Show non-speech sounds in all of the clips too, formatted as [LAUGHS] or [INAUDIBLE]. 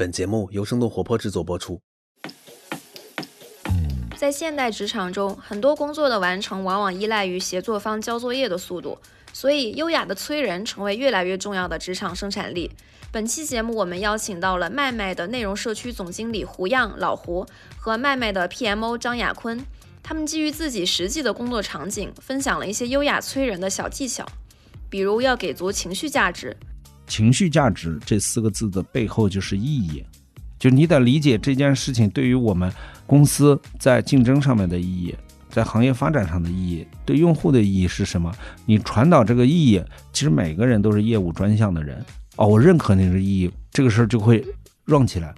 本节目由生动活泼制作播出。在现代职场中，很多工作的完成往往依赖于协作方交作业的速度，所以优雅的催人成为越来越重要的职场生产力。本期节目，我们邀请到了麦麦的内容社区总经理胡样老胡和麦麦的 PMO 张亚坤，他们基于自己实际的工作场景，分享了一些优雅催人的小技巧，比如要给足情绪价值。情绪价值这四个字的背后就是意义，就你得理解这件事情对于我们公司在竞争上面的意义，在行业发展上的意义，对用户的意义是什么？你传导这个意义，其实每个人都是业务专项的人哦，我认可那个意义，这个事儿就会 run 起来。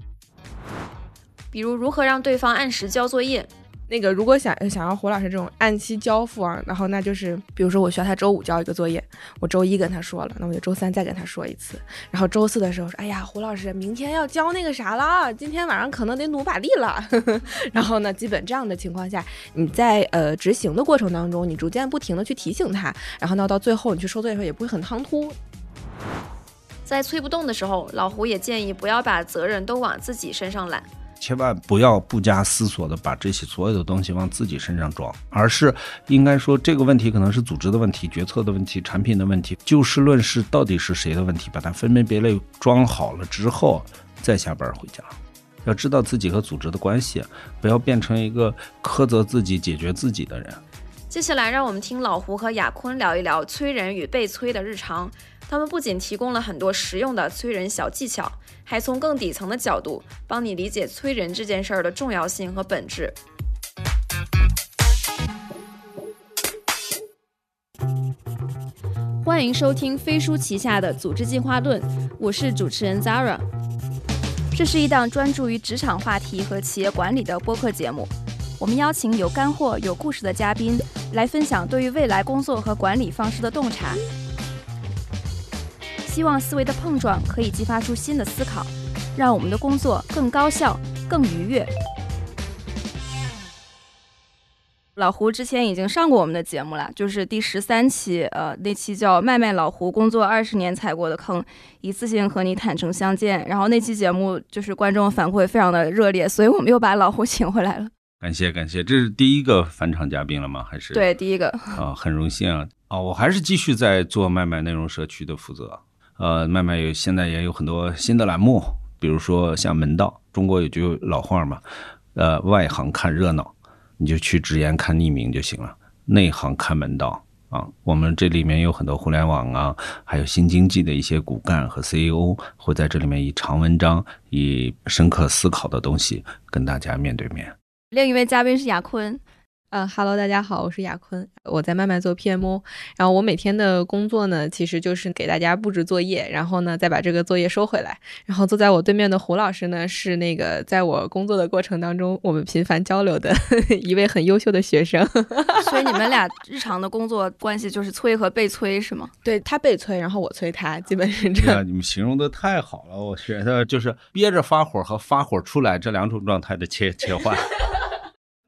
比如如何让对方按时交作业。那个，如果想想要胡老师这种按期交付啊，然后那就是，比如说我需要他周五交一个作业，我周一跟他说了，那我就周三再跟他说一次，然后周四的时候说，哎呀，胡老师明天要交那个啥了，今天晚上可能得努把力了。[LAUGHS] 然后呢，基本这样的情况下，你在呃执行的过程当中，你逐渐不停的去提醒他，然后呢到最后你去收作业的时候也不会很唐突。在催不动的时候，老胡也建议不要把责任都往自己身上揽。千万不要不加思索的把这些所有的东西往自己身上装，而是应该说这个问题可能是组织的问题、决策的问题、产品的问题，就事论事，到底是谁的问题？把它分门别类装好了之后，再下班回家。要知道自己和组织的关系，不要变成一个苛责自己、解决自己的人。接下来，让我们听老胡和亚坤聊一聊催人与被催的日常。他们不仅提供了很多实用的催人小技巧，还从更底层的角度帮你理解催人这件事儿的重要性和本质。欢迎收听飞书旗下的《组织进化论》，我是主持人 Zara。这是一档专注于职场话题和企业管理的播客节目。我们邀请有干货、有故事的嘉宾来分享对于未来工作和管理方式的洞察。希望思维的碰撞可以激发出新的思考，让我们的工作更高效、更愉悦。老胡之前已经上过我们的节目了，就是第十三期，呃，那期叫《麦麦老胡工作二十年踩过的坑，一次性和你坦诚相见》。然后那期节目就是观众反馈非常的热烈，所以我们又把老胡请回来了。感谢感谢，这是第一个返场嘉宾了吗？还是对第一个啊，很荣幸啊！哦，我还是继续在做麦麦内容社区的负责。呃，麦麦有现在也有很多新的栏目，比如说像门道，中国有句老话嘛，呃，外行看热闹，你就去直言看匿名就行了，内行看门道啊。我们这里面有很多互联网啊，还有新经济的一些骨干和 CEO 会在这里面以长文章、以深刻思考的东西跟大家面对面。另一位嘉宾是亚坤。嗯哈喽，大家好，我是亚坤，我在麦麦做 PMO，然后我每天的工作呢，其实就是给大家布置作业，然后呢再把这个作业收回来。然后坐在我对面的胡老师呢，是那个在我工作的过程当中，我们频繁交流的 [LAUGHS] 一位很优秀的学生。[LAUGHS] 所以你们俩日常的工作关系就是催和被催是吗？[LAUGHS] 对他被催，然后我催他，基本是这样。你们形容的太好了，我觉得就是憋着发火和发火出来这两种状态的切切换。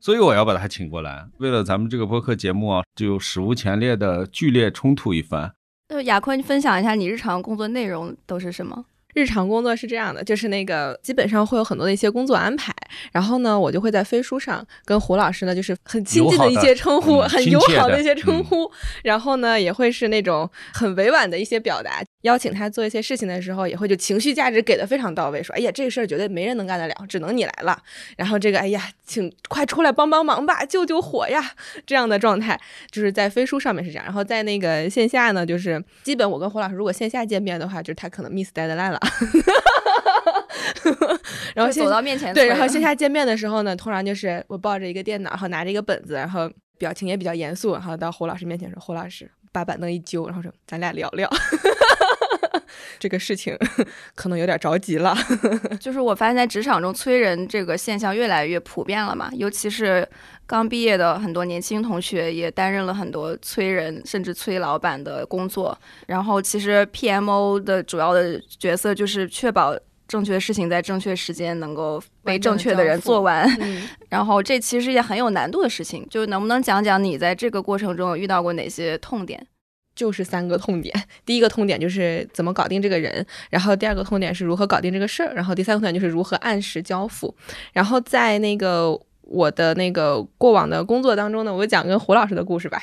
所以我要把他请过来，为了咱们这个播客节目啊，就史无前例的剧烈冲突一番。那亚坤，分享一下你日常工作内容都是什么？日常工作是这样的，就是那个基本上会有很多的一些工作安排，然后呢，我就会在飞书上跟胡老师呢，就是很亲近的一些称呼，很友好的一些称呼，然后呢，也会是那种很委婉的一些表达，邀请他做一些事情的时候，也会就情绪价值给的非常到位，说，哎呀，这个事儿绝对没人能干得了，只能你来了，然后这个，哎呀，请快出来帮帮忙吧，救救火呀，[LAUGHS] 这样的状态，就是在飞书上面是这样，然后在那个线下呢，就是基本我跟胡老师如果线下见面的话，就是他可能 miss deadline 了。[LAUGHS] 然后走到面前，对，然后线下见面的时候呢，通常就是我抱着一个电脑，然后拿着一个本子，然后表情也比较严肃，然后到胡老师面前说：“胡老师，把板凳一揪，然后说咱俩聊聊这个事情，[LAUGHS] 可能有点着急了。[LAUGHS] ”就是我发现，在职场中催人这个现象越来越普遍了嘛，尤其是刚毕业的很多年轻同学也担任了很多催人甚至催老板的工作。然后，其实 PMO 的主要的角色就是确保。正确的事情在正确时间能够被正确的人做完，[LAUGHS] 然后这其实也很有难度的事情。就能不能讲讲你在这个过程中有遇到过哪些痛点？就是三个痛点。第一个痛点就是怎么搞定这个人，然后第二个痛点是如何搞定这个事儿，然后第三个痛点就是如何按时交付。然后在那个我的那个过往的工作当中呢，我讲跟胡老师的故事吧。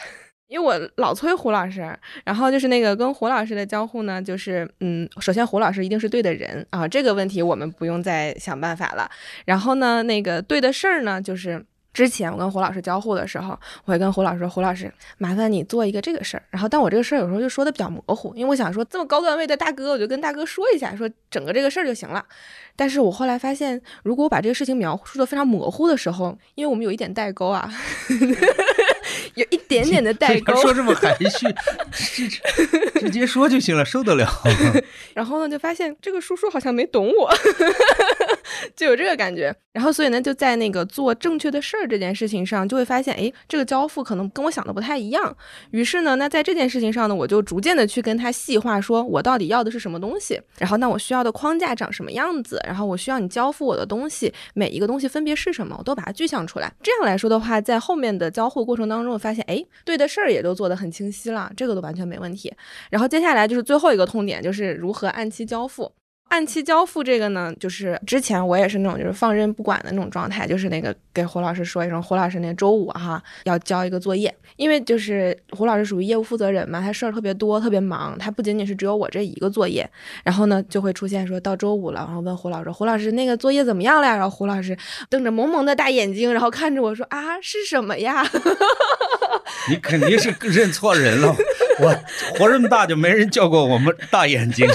因为我老催胡老师，然后就是那个跟胡老师的交互呢，就是嗯，首先胡老师一定是对的人啊，这个问题我们不用再想办法了。然后呢，那个对的事儿呢，就是之前我跟胡老师交互的时候，我会跟胡老师说，胡老师麻烦你做一个这个事儿。然后但我这个事儿有时候就说的比较模糊，因为我想说这么高段位的大哥，我就跟大哥说一下，说整个这个事儿就行了。但是我后来发现，如果我把这个事情描述的非常模糊的时候，因为我们有一点代沟啊。有一点点的代沟，说这么含蓄，直接说就行了，受得了。[LAUGHS] 然后呢，就发现这个叔叔好像没懂我，[LAUGHS] [LAUGHS] 就有这个感觉。然后所以呢，就在那个做正确的事儿这件事情上，就会发现，哎，这个交付可能跟我想的不太一样。于是呢，那在这件事情上呢，我就逐渐的去跟他细化，说我到底要的是什么东西，然后那我需要的框架长什么样子，然后我需要你交付我的东西，每一个东西分别是什么，我都把它具象出来。这样来说的话，在后面的交互过程当中，我发现，哎，对的事儿也都做得很清晰了，这个都完全没问题。然后接下来就是最后一个痛点，就是如何按期交付。按期交付这个呢，就是之前我也是那种就是放任不管的那种状态，就是那个给胡老师说一声，胡老师那周五哈要交一个作业，因为就是胡老师属于业务负责人嘛，他事儿特别多，特别忙，他不仅仅是只有我这一个作业，然后呢就会出现说到周五了，然后问胡老师，胡老师那个作业怎么样了呀？然后胡老师瞪着萌萌的大眼睛，然后看着我说啊是什么呀？[LAUGHS] 你肯定是认错人了，我活这么大就没人叫过我们大眼睛。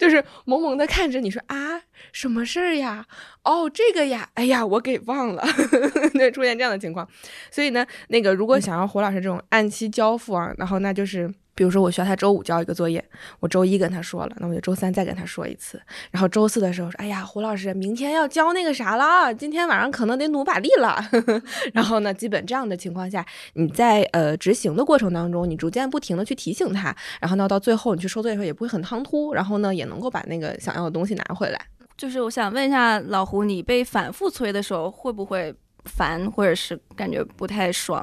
就是萌萌的看着你说啊，什么事儿呀？哦，这个呀，哎呀，我给忘了，[LAUGHS] 对，出现这样的情况。所以呢，那个如果想要胡老师这种按期交付啊，然后那就是。比如说，我需要他周五交一个作业，我周一跟他说了，那我就周三再跟他说一次，然后周四的时候说，哎呀，胡老师，明天要交那个啥了，今天晚上可能得努把力了。然后呢，基本这样的情况下，你在呃执行的过程当中，你逐渐不停的去提醒他，然后呢，到最后你去收作业的时候也不会很唐突，然后呢，也能够把那个想要的东西拿回来。就是我想问一下老胡，你被反复催的时候会不会烦，或者是感觉不太爽？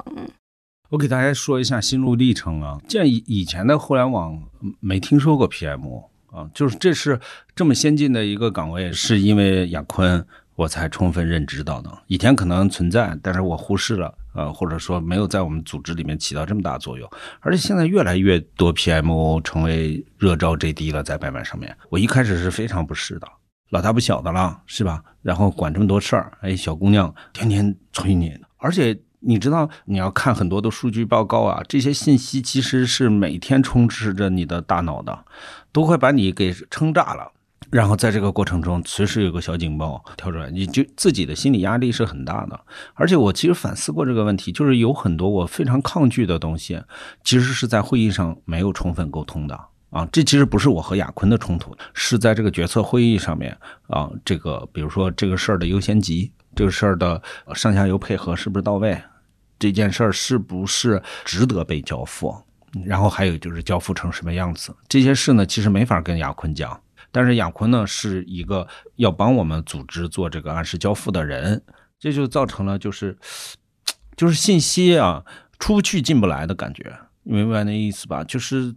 我给大家说一下心路历程啊，建议以以前的互联网没听说过 PM 啊，就是这是这么先进的一个岗位，是因为亚坤我才充分认知到的。以前可能存在，但是我忽视了，呃，或者说没有在我们组织里面起到这么大作用。而且现在越来越多 PMO 成为热招 JD 了，在白板上面，我一开始是非常不适的，老大不小的了，是吧？然后管这么多事儿，哎，小姑娘天天催你，而且。你知道你要看很多的数据报告啊，这些信息其实是每天充斥着你的大脑的，都快把你给撑炸了。然后在这个过程中，随时有个小警报跳出来，你就自己的心理压力是很大的。而且我其实反思过这个问题，就是有很多我非常抗拒的东西，其实是在会议上没有充分沟通的啊。这其实不是我和亚坤的冲突，是在这个决策会议上面啊，这个比如说这个事儿的优先级。这个事儿的上下游配合是不是到位？这件事儿是不是值得被交付？然后还有就是交付成什么样子？这些事呢，其实没法跟亚坤讲。但是亚坤呢，是一个要帮我们组织做这个按时交付的人，这就造成了就是就是信息啊出不去进不来的感觉，明白那意思吧？就是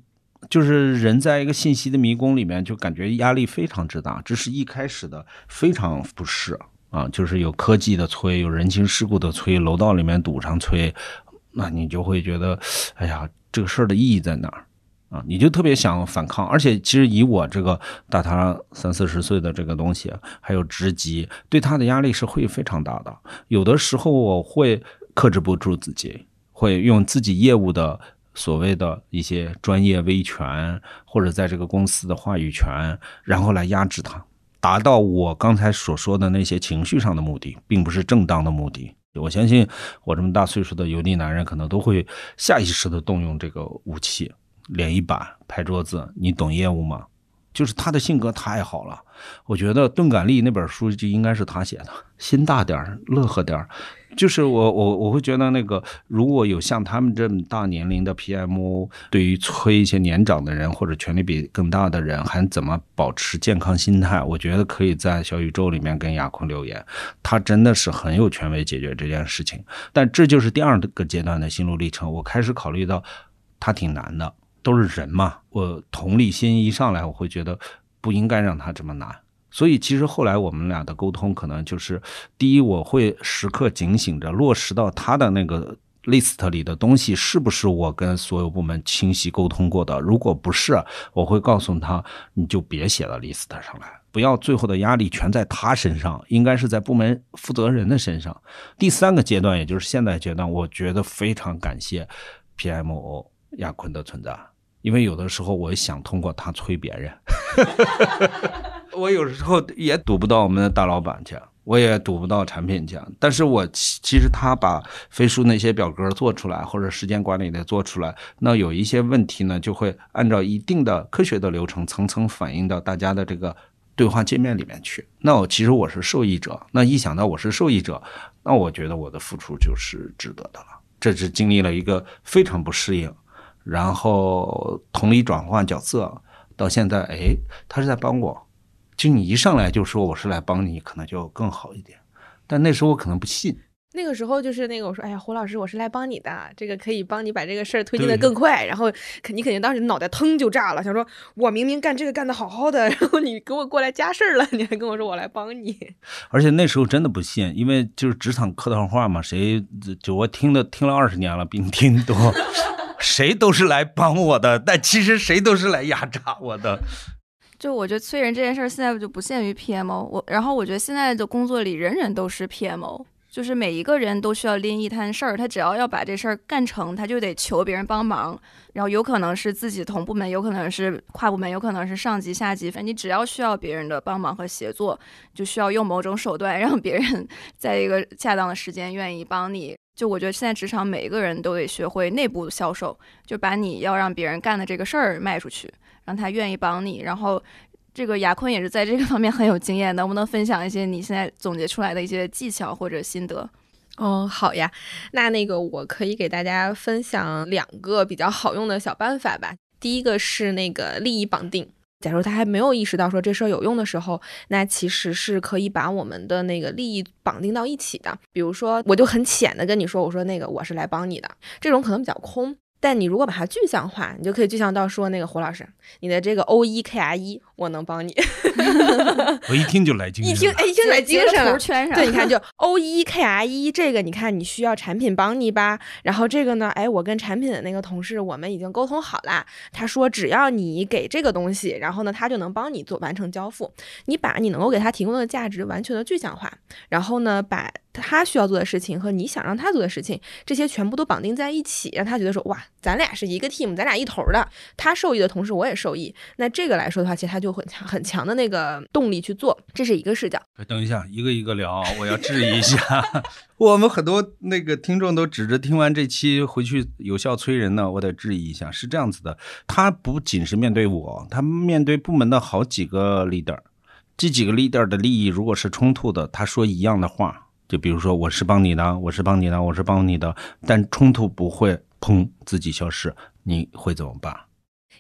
就是人在一个信息的迷宫里面，就感觉压力非常之大。这是一开始的非常不适。啊，就是有科技的催，有人情世故的催，楼道里面堵上催，那你就会觉得，哎呀，这个事儿的意义在哪儿？啊，你就特别想反抗。而且，其实以我这个大他三四十岁的这个东西，还有职级，对他的压力是会非常大的。有的时候我会克制不住自己，会用自己业务的所谓的一些专业威权，或者在这个公司的话语权，然后来压制他。达到我刚才所说的那些情绪上的目的，并不是正当的目的。我相信我这么大岁数的油腻男人，可能都会下意识的动用这个武器，脸一板，拍桌子。你懂业务吗？就是他的性格太好了。我觉得钝感力那本书就应该是他写的，心大点儿，乐呵点儿。就是我我我会觉得那个如果有像他们这么大年龄的 PMO，对于催一些年长的人或者权力比更大的人，还怎么保持健康心态？我觉得可以在小宇宙里面跟亚坤留言，他真的是很有权威解决这件事情。但这就是第二个阶段的心路历程，我开始考虑到他挺难的，都是人嘛。我同理心一上来，我会觉得不应该让他这么难。所以其实后来我们俩的沟通，可能就是第一，我会时刻警醒着落实到他的那个 list 里的东西是不是我跟所有部门清晰沟通过的。如果不是，我会告诉他，你就别写到 list 上来，不要最后的压力全在他身上，应该是在部门负责人的身上。第三个阶段，也就是现在阶段，我觉得非常感谢 PMO 亚坤的存在，因为有的时候我想通过他催别人。[LAUGHS] 我有时候也堵不到我们的大老板去，我也堵不到产品去。但是我其实他把飞书那些表格做出来，或者时间管理的做出来，那有一些问题呢，就会按照一定的科学的流程，层层反映到大家的这个对话界面里面去。那我其实我是受益者，那一想到我是受益者，那我觉得我的付出就是值得的了。这是经历了一个非常不适应，然后同理转换角色，到现在，哎，他是在帮我。就你一上来就说我是来帮你，可能就更好一点。但那时候我可能不信。那个时候就是那个我说，哎呀，胡老师，我是来帮你的，这个可以帮你把这个事儿推进的更快。然后肯你肯定当时脑袋腾就炸了，想说我明明干这个干的好好的，[LAUGHS] 然后你给我过来加事儿了，你还跟我说我来帮你。而且那时候真的不信，因为就是职场客套话嘛，谁就我听的听了二十年了，比你听多，谁都是来帮我的，但其实谁都是来压榨我的。就我觉得催人这件事儿，现在就不限于 PMO。我然后我觉得现在的工作里，人人都是 PMO，就是每一个人都需要拎一摊事儿。他只要要把这事儿干成，他就得求别人帮忙。然后有可能是自己同部门，有可能是跨部门，有可能是上级下级。反正你只要需要别人的帮忙和协作，就需要用某种手段让别人 [LAUGHS] 在一个恰当的时间愿意帮你。就我觉得现在职场每一个人都得学会内部销售，就把你要让别人干的这个事儿卖出去。让他愿意帮你，然后这个雅坤也是在这个方面很有经验，能不能分享一些你现在总结出来的一些技巧或者心得？哦，好呀，那那个我可以给大家分享两个比较好用的小办法吧。第一个是那个利益绑定，假如他还没有意识到说这事儿有用的时候，那其实是可以把我们的那个利益绑定到一起的。比如说，我就很浅的跟你说，我说那个我是来帮你的，这种可能比较空。但你如果把它具象化，你就可以具象到说那个胡老师，你的这个 O E K R E，我能帮你。[LAUGHS] 我一听就来精神，一听哎，一听来精神了。圈上，对，你看 [LAUGHS] 就 O E K R E 这个，你看你需要产品帮你吧。然后这个呢，哎，我跟产品的那个同事，我们已经沟通好啦。他说只要你给这个东西，然后呢，他就能帮你做完成交付。你把你能够给他提供的价值完全的具象化，然后呢，把。他需要做的事情和你想让他做的事情，这些全部都绑定在一起，让他觉得说哇，咱俩是一个 team，咱俩一头的。他受益的同时，我也受益。那这个来说的话，其实他就很强很强的那个动力去做。这是一个视角。等一下，一个一个聊，我要质疑一下。[LAUGHS] 我们很多那个听众都指着听完这期回去有效催人呢，我得质疑一下。是这样子的，他不仅是面对我，他面对部门的好几个 leader，这几个 leader 的利益如果是冲突的，他说一样的话。就比如说，我是帮你的，我是帮你的，我是帮你的，但冲突不会砰自己消失，你会怎么办？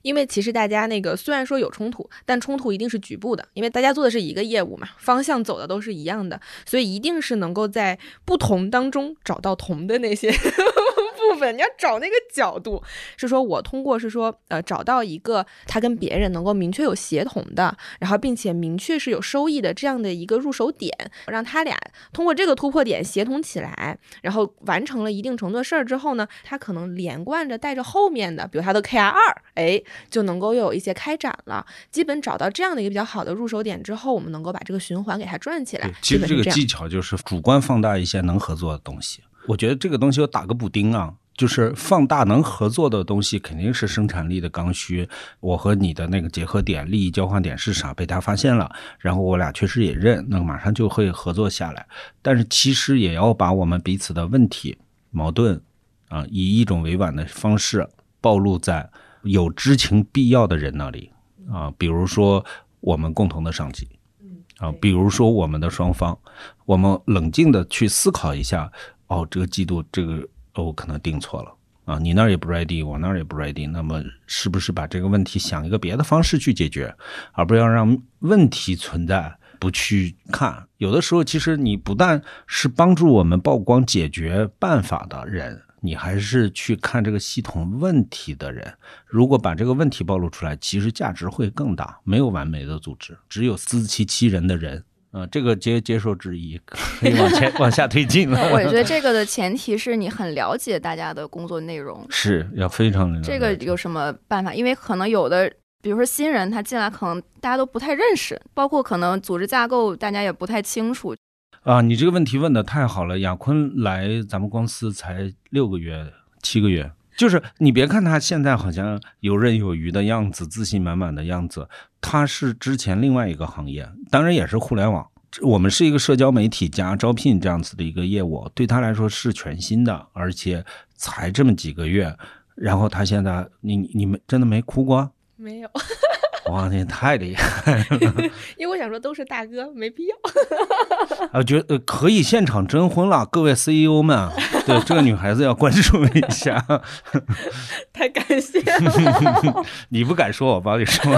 因为其实大家那个虽然说有冲突，但冲突一定是局部的，因为大家做的是一个业务嘛，方向走的都是一样的，所以一定是能够在不同当中找到同的那些。你要找那个角度，是说我通过是说呃找到一个他跟别人能够明确有协同的，然后并且明确是有收益的这样的一个入手点，让他俩通过这个突破点协同起来，然后完成了一定程度的事儿之后呢，他可能连贯着带着后面的，比如他的 KR 二，哎就能够又有一些开展了。基本找到这样的一个比较好的入手点之后，我们能够把这个循环给它转起来。其实这个技巧就是主观放大一些能合作的东西。我觉得这个东西要打个补丁啊。就是放大能合作的东西，肯定是生产力的刚需。我和你的那个结合点、利益交换点是啥？被他发现了，然后我俩确实也认，那马上就会合作下来。但是其实也要把我们彼此的问题、矛盾啊，以一种委婉的方式暴露在有知情必要的人那里啊。比如说我们共同的上级，啊，比如说我们的双方，我们冷静的去思考一下。哦，这个季度这个。哦，可能定错了啊！你那儿也不 ready，我那儿也不 ready，那么是不是把这个问题想一个别的方式去解决，而不要让问题存在，不去看？有的时候，其实你不但是帮助我们曝光解决办法的人，你还是去看这个系统问题的人。如果把这个问题暴露出来，其实价值会更大。没有完美的组织，只有自欺欺人的人。啊，这个接接受质疑，可以往前 [LAUGHS] 往下推进了。我觉得 [LAUGHS] 这个的前提是你很了解大家的工作内容，是要非常了解。这个有什么办法？因为可能有的，比如说新人他进来，可能大家都不太认识，包括可能组织架构大家也不太清楚。啊，你这个问题问的太好了。亚坤来咱们公司才六个月、七个月，就是你别看他现在好像游刃有余的样子，自信满满的样子。他是之前另外一个行业，当然也是互联网。我们是一个社交媒体加招聘这样子的一个业务，对他来说是全新的，而且才这么几个月。然后他现在，你你们真的没哭过？没有。哇，你太厉害了！[LAUGHS] 因为我想说，都是大哥，没必要。啊，觉得可以现场征婚了，各位 CEO 们，对这个女孩子要关注一下。[LAUGHS] 太感谢了！[LAUGHS] 你不敢说，我帮你说。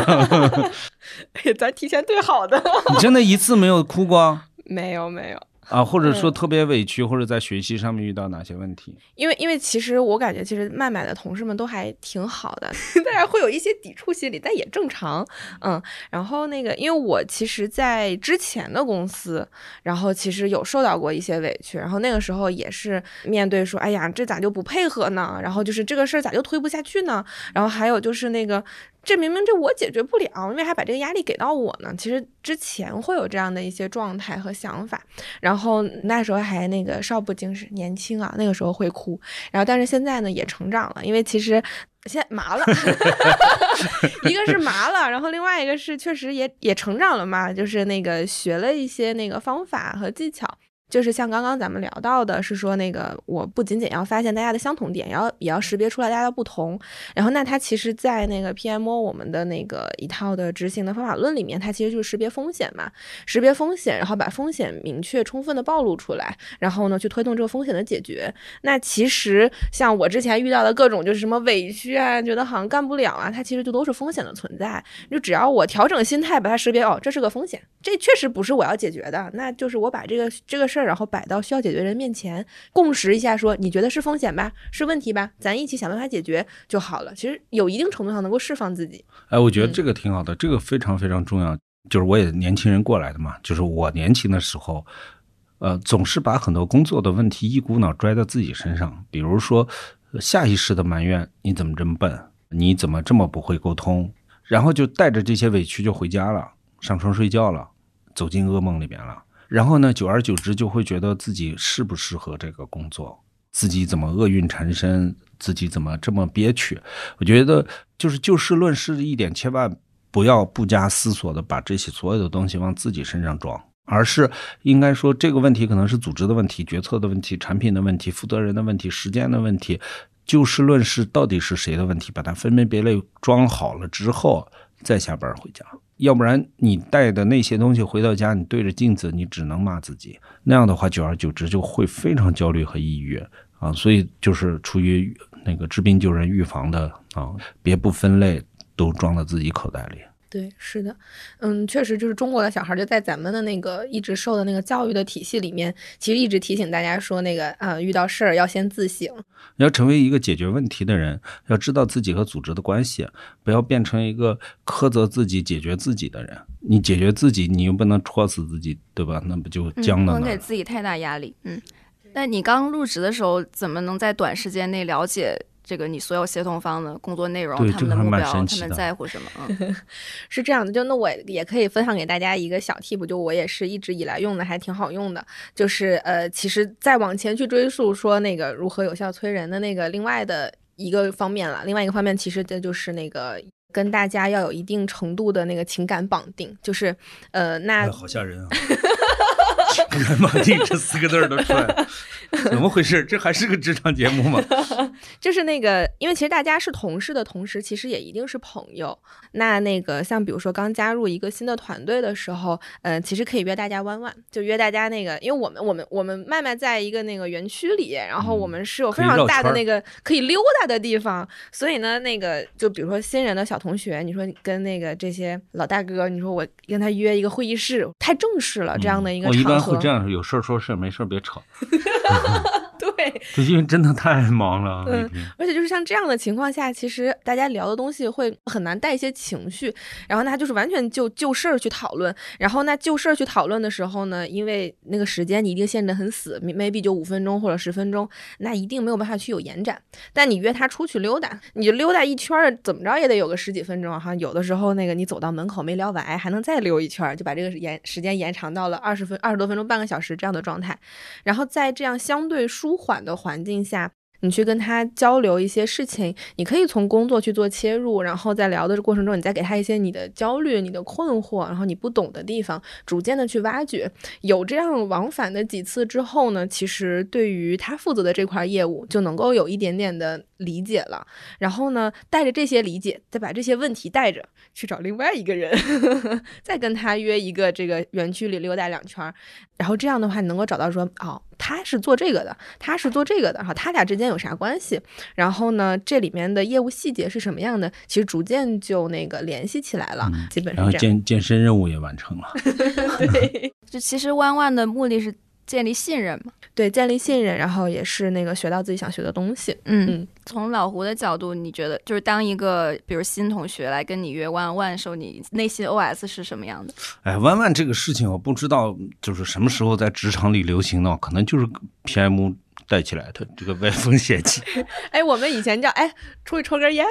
哎，咱提前对好的。你真的一次没有哭过？没有，没有。啊，或者说特别委屈，或者在学习上面遇到哪些问题？因为，因为其实我感觉，其实麦麦的同事们都还挺好的，[LAUGHS] 大家会有一些抵触心理，但也正常。嗯，然后那个，因为我其实，在之前的公司，然后其实有受到过一些委屈，然后那个时候也是面对说，哎呀，这咋就不配合呢？然后就是这个事儿咋就推不下去呢？然后还有就是那个。这明明这我解决不了，因为还把这个压力给到我呢。其实之前会有这样的一些状态和想法，然后那时候还那个少不经事，年轻啊，那个时候会哭。然后但是现在呢也成长了，因为其实现在麻了，[LAUGHS] 一个是麻了，然后另外一个是确实也也成长了嘛，就是那个学了一些那个方法和技巧。就是像刚刚咱们聊到的，是说那个我不仅仅要发现大家的相同点，要也要识别出来大家的不同。然后，那它其实，在那个 PMO 我们的那个一套的执行的方法论里面，它其实就是识别风险嘛，识别风险，然后把风险明确、充分的暴露出来，然后呢，去推动这个风险的解决。那其实像我之前遇到的各种就是什么委屈啊，觉得好像干不了啊，它其实就都是风险的存在。就只要我调整心态，把它识别，哦，这是个风险，这确实不是我要解决的，那就是我把这个这个事儿。然后摆到需要解决人面前，共识一下，说你觉得是风险吧，是问题吧，咱一起想办法解决就好了。其实有一定程度上能够释放自己。哎，我觉得这个挺好的，这个非常非常重要。就是我也年轻人过来的嘛，就是我年轻的时候，呃，总是把很多工作的问题一股脑拽到自己身上，比如说下意识的埋怨你怎么这么笨，你怎么这么不会沟通，然后就带着这些委屈就回家了，上床睡觉了，走进噩梦里边了。然后呢，久而久之就会觉得自己适不适合这个工作，自己怎么厄运缠身，自己怎么这么憋屈。我觉得就是就事论事一点，千万不要不加思索的把这些所有的东西往自己身上装，而是应该说这个问题可能是组织的问题、决策的问题、产品的问题、负责人的问题、时间的问题。就事论事，到底是谁的问题？把它分门别类装好了之后，再下班回家。要不然你带的那些东西回到家，你对着镜子，你只能骂自己。那样的话，久而久之就会非常焦虑和抑郁啊。所以就是出于那个治病救人、预防的啊，别不分类，都装到自己口袋里。对，是的，嗯，确实就是中国的小孩就在咱们的那个一直受的那个教育的体系里面，其实一直提醒大家说，那个啊，遇到事儿要先自省，要成为一个解决问题的人，要知道自己和组织的关系，不要变成一个苛责自己、解决自己的人。你解决自己，你又不能戳死自己，对吧？那不就僵了吗？不能给自己太大压力。嗯，那你刚入职的时候，怎么能在短时间内了解？这个你所有协同方的工作内容，他们的目标，他们在乎什么？嗯 [LAUGHS] 是这样的，就那我也可以分享给大家一个小 tip，就我也是一直以来用的，还挺好用的。就是呃，其实再往前去追溯，说那个如何有效催人的那个另外的一个方面了。另外一个方面，其实这就是那个跟大家要有一定程度的那个情感绑定，就是呃，那好吓人啊！[LAUGHS] 情感绑定这四个字儿都出来了。[LAUGHS] 怎么回事？这还是个职场节目吗？[LAUGHS] 就是那个，因为其实大家是同事的同时，其实也一定是朋友。那那个，像比如说刚加入一个新的团队的时候，嗯，其实可以约大家弯弯，就约大家那个，因为我们我们我们麦麦在一个那个园区里，然后我们是有非常大的那个可以溜达的地方，所以呢，那个就比如说新人的小同学，你说跟那个这些老大哥，你说我跟他约一个会议室，太正式了，这样的一个场合。我一般会这样，有事儿说事儿，没事儿别吵。[LAUGHS] 对，因为真的太忙了。嗯，而且就是像这样的情况下，其实大家聊的东西会很难带一些情绪，然后那就是完全就就事儿去讨论。然后那就事儿去讨论的时候呢，因为那个时间你一定限制很死，maybe 就五分钟或者十分钟，那一定没有办法去有延展。但你约他出去溜达，你就溜达一圈儿，怎么着也得有个十几分钟哈。有的时候那个你走到门口没聊完，还能再溜一圈儿，就把这个延时间延长到了二十分二十多分钟半个小时这样的状态。然后在这样相对舒舒缓的环境下。你去跟他交流一些事情，你可以从工作去做切入，然后在聊的过程中，你再给他一些你的焦虑、你的困惑，然后你不懂的地方，逐渐的去挖掘。有这样往返的几次之后呢，其实对于他负责的这块业务就能够有一点点的理解了。然后呢，带着这些理解，再把这些问题带着去找另外一个人，[LAUGHS] 再跟他约一个这个园区里溜达两圈，然后这样的话，你能够找到说，哦。他是做这个的，他是做这个的哈，他俩之间有啥关系？然后呢，这里面的业务细节是什么样的？其实逐渐就那个联系起来了，基本上。然后健健身任务也完成了。[LAUGHS] 对，[LAUGHS] 就其实弯弯的目的是。建立信任嘛，对，建立信任，然后也是那个学到自己想学的东西。嗯，从老胡的角度，你觉得就是当一个比如新同学来跟你约弯弯的时候，你内心 OS 是什么样的？哎，弯弯这个事情，我不知道就是什么时候在职场里流行呢？可能就是 PM 带起来的这个歪风邪气。[LAUGHS] 哎，我们以前叫哎出去抽根烟。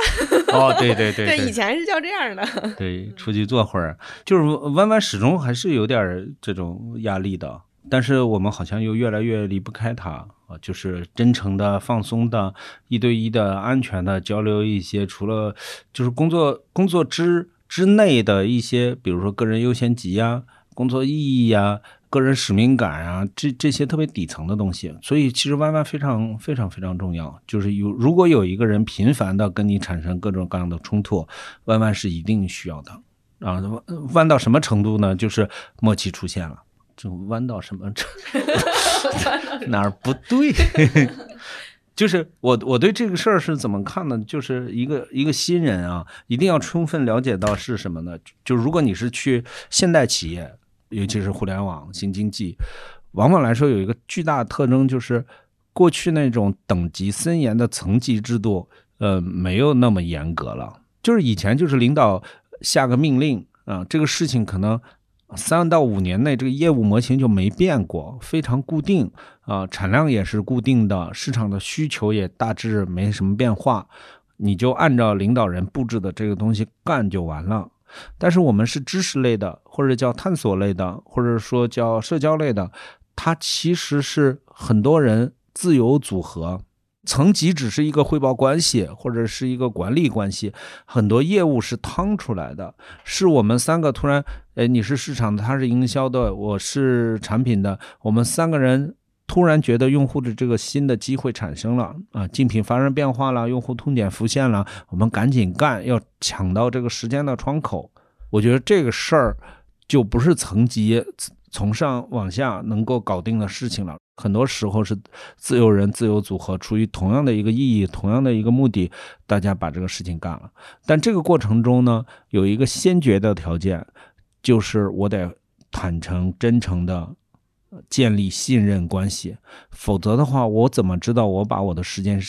哦，对对 [LAUGHS] 对，对，以前是叫这样的。对，出去坐会儿，就是弯弯始终还是有点这种压力的。但是我们好像又越来越离不开他啊，就是真诚的、放松的、一对一的、安全的交流一些，除了就是工作工作之之内的一些，比如说个人优先级呀、工作意义呀、个人使命感啊，这这些特别底层的东西。所以其实弯弯非常非常非常重要，就是有如果有一个人频繁的跟你产生各种各样的冲突，弯弯是一定需要的啊。弯到什么程度呢？就是默契出现了。就弯到什么 [LAUGHS] 哪儿不对？[LAUGHS] 就是我我对这个事儿是怎么看呢？就是一个一个新人啊，一定要充分了解到是什么呢？就如果你是去现代企业，尤其是互联网新经济，往往来说有一个巨大的特征，就是过去那种等级森严的层级制度，呃，没有那么严格了。就是以前就是领导下个命令啊，这个事情可能。三到五年内，这个业务模型就没变过，非常固定啊，产量也是固定的，市场的需求也大致没什么变化，你就按照领导人布置的这个东西干就完了。但是我们是知识类的，或者叫探索类的，或者说叫社交类的，它其实是很多人自由组合。层级只是一个汇报关系，或者是一个管理关系，很多业务是趟出来的。是我们三个突然，哎，你是市场的，他是营销的，我是产品的，我们三个人突然觉得用户的这个新的机会产生了啊，竞品发生变化了，用户痛点浮现了，我们赶紧干，要抢到这个时间的窗口。我觉得这个事儿就不是层级从上往下能够搞定的事情了。很多时候是自由人自由组合，出于同样的一个意义、同样的一个目的，大家把这个事情干了。但这个过程中呢，有一个先决的条件，就是我得坦诚、真诚的建立信任关系，否则的话，我怎么知道我把我的时间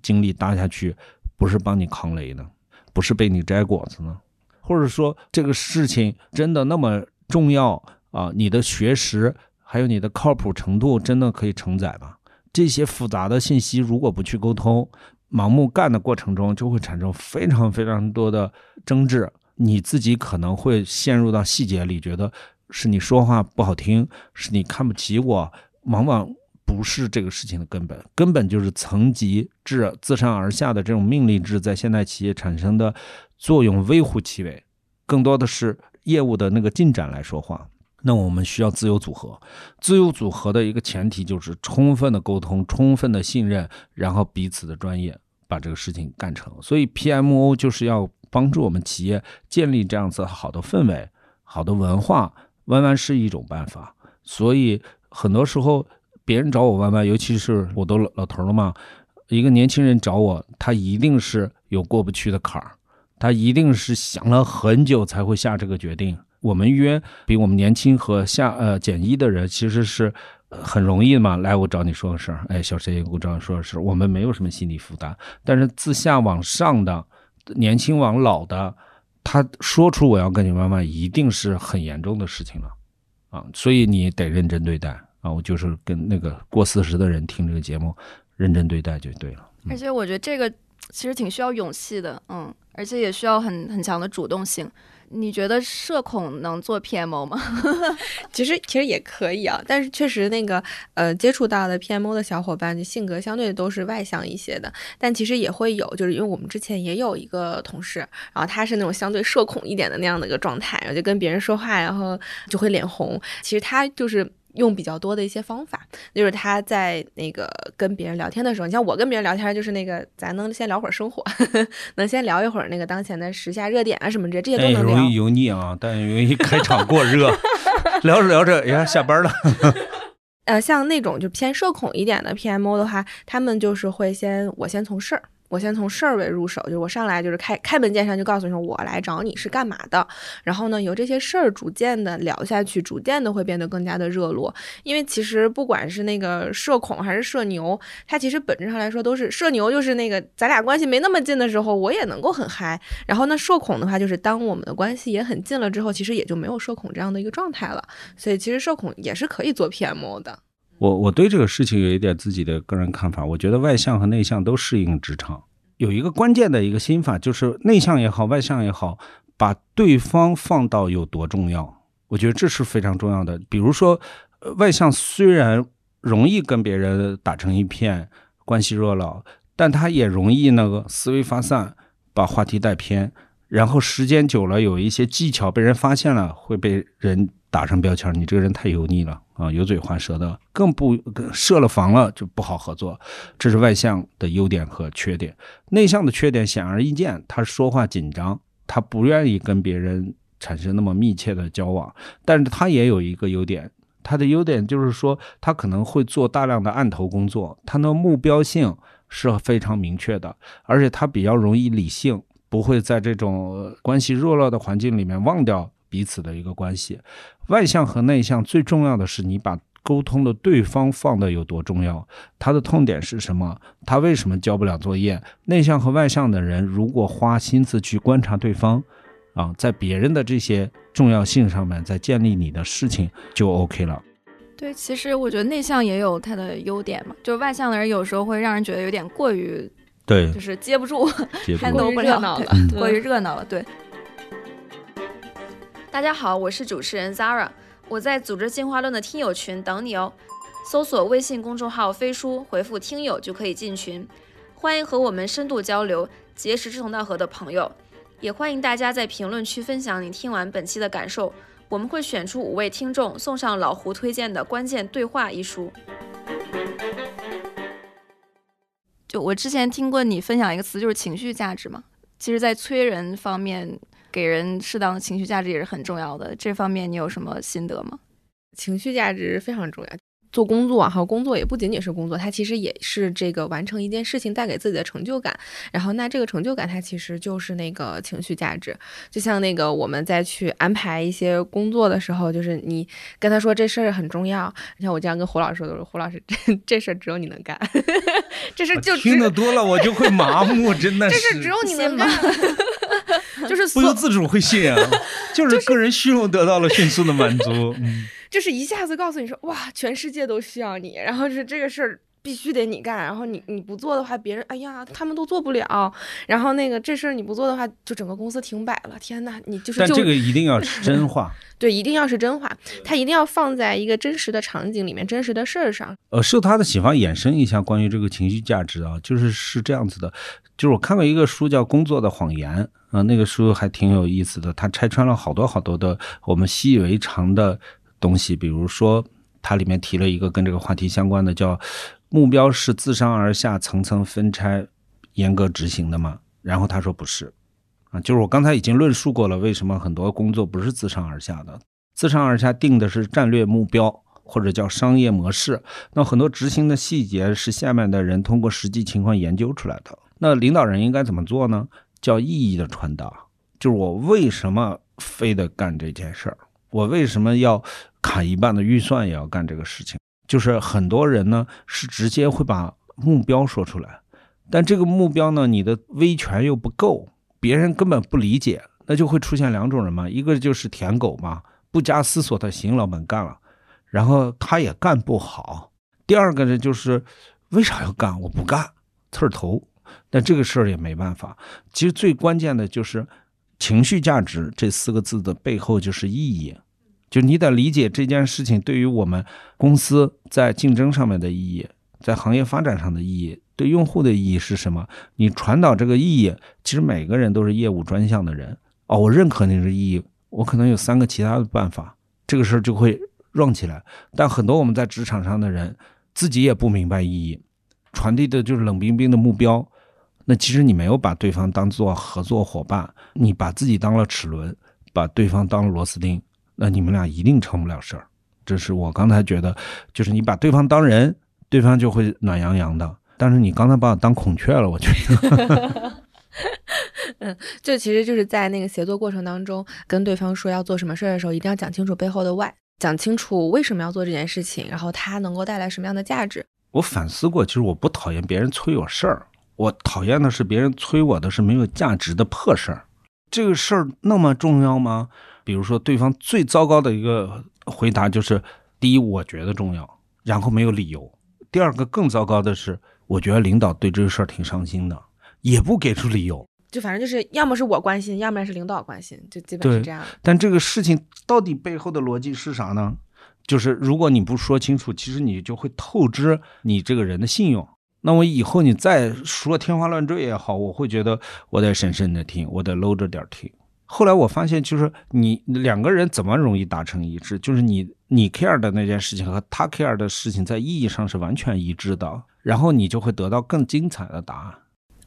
精力搭下去，不是帮你扛雷呢？不是被你摘果子呢？或者说这个事情真的那么重要啊？你的学识？还有你的靠谱程度真的可以承载吗？这些复杂的信息如果不去沟通，盲目干的过程中就会产生非常非常多的争执。你自己可能会陷入到细节里，觉得是你说话不好听，是你看不起我。往往不是这个事情的根本，根本就是层级制、自上而下的这种命令制在现代企业产生的作用微乎其微，更多的是业务的那个进展来说话。那我们需要自由组合，自由组合的一个前提就是充分的沟通、充分的信任，然后彼此的专业把这个事情干成。所以 PMO 就是要帮助我们企业建立这样子好的氛围、好的文化，弯弯是一种办法。所以很多时候别人找我弯弯，尤其是我都老老头了嘛，一个年轻人找我，他一定是有过不去的坎儿，他一定是想了很久才会下这个决定。我们约比我们年轻和下呃减一的人，其实是很容易嘛，来我找你说个事儿，哎，小陈也给我找你说个事儿，我们没有什么心理负担。但是自下往上的，年轻往老的，他说出我要跟你妈妈，一定是很严重的事情了，啊，所以你得认真对待啊。我就是跟那个过四十的人听这个节目，认真对待就对了。而且我觉得这个其实挺需要勇气的，嗯，而且也需要很很强的主动性。你觉得社恐能做 PMO 吗？[LAUGHS] 其实其实也可以啊，但是确实那个呃接触到的 PMO 的小伙伴，就性格相对都是外向一些的。但其实也会有，就是因为我们之前也有一个同事，然后他是那种相对社恐一点的那样的一个状态，然后就跟别人说话，然后就会脸红。其实他就是。用比较多的一些方法，就是他在那个跟别人聊天的时候，你像我跟别人聊天，就是那个咱能先聊会儿生活，[LAUGHS] 能先聊一会儿那个当前的时下热点啊什么这这些都能聊。容易油腻啊，但容易开场过热，[LAUGHS] 聊着聊着，哎呀下班了。[LAUGHS] 呃，像那种就偏社恐一点的 PMO 的话，他们就是会先我先从事儿。我先从事儿为入手，就是我上来就是开开门见山就告诉你说我来找你是干嘛的，然后呢由这些事儿逐渐的聊下去，逐渐的会变得更加的热络。因为其实不管是那个社恐还是社牛，它其实本质上来说都是社牛，就是那个咱俩关系没那么近的时候，我也能够很嗨。然后呢社恐的话，就是当我们的关系也很近了之后，其实也就没有社恐这样的一个状态了。所以其实社恐也是可以做 PMO 的。我我对这个事情有一点自己的个人看法，我觉得外向和内向都适应职场。有一个关键的一个心法，就是内向也好，外向也好，把对方放到有多重要，我觉得这是非常重要的。比如说，外向虽然容易跟别人打成一片，关系热闹，但他也容易那个思维发散，把话题带偏，然后时间久了，有一些技巧被人发现了，会被人。打上标签，你这个人太油腻了啊，油嘴滑舌的，更不设了防了就不好合作。这是外向的优点和缺点。内向的缺点显而易见，他说话紧张，他不愿意跟别人产生那么密切的交往。但是他也有一个优点，他的优点就是说，他可能会做大量的案头工作，他的目标性是非常明确的，而且他比较容易理性，不会在这种关系弱了的环境里面忘掉。彼此的一个关系，外向和内向最重要的是你把沟通的对方放的有多重要，他的痛点是什么，他为什么交不了作业？内向和外向的人如果花心思去观察对方，啊，在别人的这些重要性上面再建立你的事情就 OK 了。对，其实我觉得内向也有他的优点嘛，就外向的人有时候会让人觉得有点过于对，就是接不住，[LAUGHS] 太过于热闹了，过于热闹了，对。大家好，我是主持人 Zara，我在组织进化论的听友群等你哦。搜索微信公众号“飞书”，回复“听友”就可以进群。欢迎和我们深度交流，结识志同道合的朋友。也欢迎大家在评论区分享你听完本期的感受，我们会选出五位听众送上老胡推荐的《关键对话》一书。就我之前听过你分享一个词，就是情绪价值嘛。其实，在催人方面。给人适当的情绪价值也是很重要的，这方面你有什么心得吗？情绪价值非常重要。做工作哈，工作也不仅仅是工作，它其实也是这个完成一件事情带给自己的成就感。然后，那这个成就感它其实就是那个情绪价值。就像那个我们在去安排一些工作的时候，就是你跟他说这事儿很重要。你像我这样跟胡老师说的，胡老师这 [LAUGHS] 这事儿只有你能干，[LAUGHS] 这事就听得多了我就会麻木，真的是。这事只有你能干，[LAUGHS] 就是不由自主会信啊，就是个人虚荣得到了迅速的满足。嗯。就是一下子告诉你说，哇，全世界都需要你，然后是这个事儿必须得你干，然后你你不做的话，别人哎呀，他们都做不了，然后那个这事儿你不做的话，就整个公司停摆了。天呐，你就是但这个一定要是真话，[LAUGHS] 对，一定要是真话，他一定要放在一个真实的场景里面，真实的事儿上。呃，受他的启发，衍生一下关于这个情绪价值啊，就是是这样子的，就是我看过一个书叫《工作的谎言》啊，那个书还挺有意思的，它拆穿了好多好多的我们习以为常的。东西，比如说，它里面提了一个跟这个话题相关的，叫目标是自上而下层层分拆、严格执行的吗？然后他说不是，啊，就是我刚才已经论述过了，为什么很多工作不是自上而下的？自上而下定的是战略目标或者叫商业模式，那很多执行的细节是下面的人通过实际情况研究出来的。那领导人应该怎么做呢？叫意义的传达，就是我为什么非得干这件事儿。我为什么要砍一半的预算也要干这个事情？就是很多人呢是直接会把目标说出来，但这个目标呢，你的威权又不够，别人根本不理解，那就会出现两种人嘛，一个就是舔狗嘛，不加思索的行，老板干了，然后他也干不好；第二个呢，就是为啥要干？我不干，刺儿头。但这个事儿也没办法。其实最关键的就是情绪价值这四个字的背后就是意义。就你得理解这件事情对于我们公司在竞争上面的意义，在行业发展上的意义，对用户的意义是什么？你传导这个意义，其实每个人都是业务专项的人哦。我认可你的意义，我可能有三个其他的办法，这个事儿就会 run 起来。但很多我们在职场上的人自己也不明白意义，传递的就是冷冰冰的目标。那其实你没有把对方当做合作伙伴，你把自己当了齿轮，把对方当了螺丝钉。那你们俩一定成不了事儿，这是我刚才觉得，就是你把对方当人，对方就会暖洋洋的。但是你刚才把我当孔雀了，我觉得。嗯，这其实就是在那个协作过程当中，跟对方说要做什么事儿的时候，一定要讲清楚背后的 why，讲清楚为什么要做这件事情，然后它能够带来什么样的价值。我反思过，其实我不讨厌别人催我事儿，我讨厌的是别人催我的是没有价值的破事儿。这个事儿那么重要吗？比如说，对方最糟糕的一个回答就是：第一，我觉得重要，然后没有理由；第二个更糟糕的是，我觉得领导对这个事儿挺伤心的，也不给出理由。就反正就是要么是我关心，要么是领导关心，就基本是这样。但这个事情到底背后的逻辑是啥呢？就是如果你不说清楚，其实你就会透支你这个人的信用。那我以后你再说天花乱坠也好，我会觉得我得审慎的听，我得搂着点听。后来我发现，就是你两个人怎么容易达成一致？就是你你 care 的那件事情和他 care 的事情在意义上是完全一致的，然后你就会得到更精彩的答案。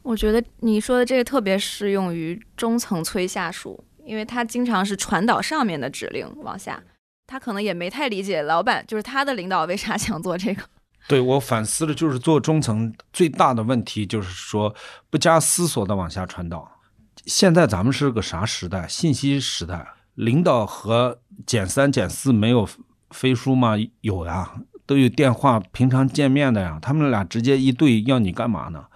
我觉得你说的这个特别适用于中层催下属，因为他经常是传导上面的指令往下，他可能也没太理解老板，就是他的领导为啥想做这个。[LAUGHS] 对我反思的就是做中层最大的问题就是说不加思索的往下传导。现在咱们是个啥时代？信息时代。领导和减三减四没有飞书吗？有呀，都有电话，平常见面的呀。他们俩直接一对，要你干嘛呢？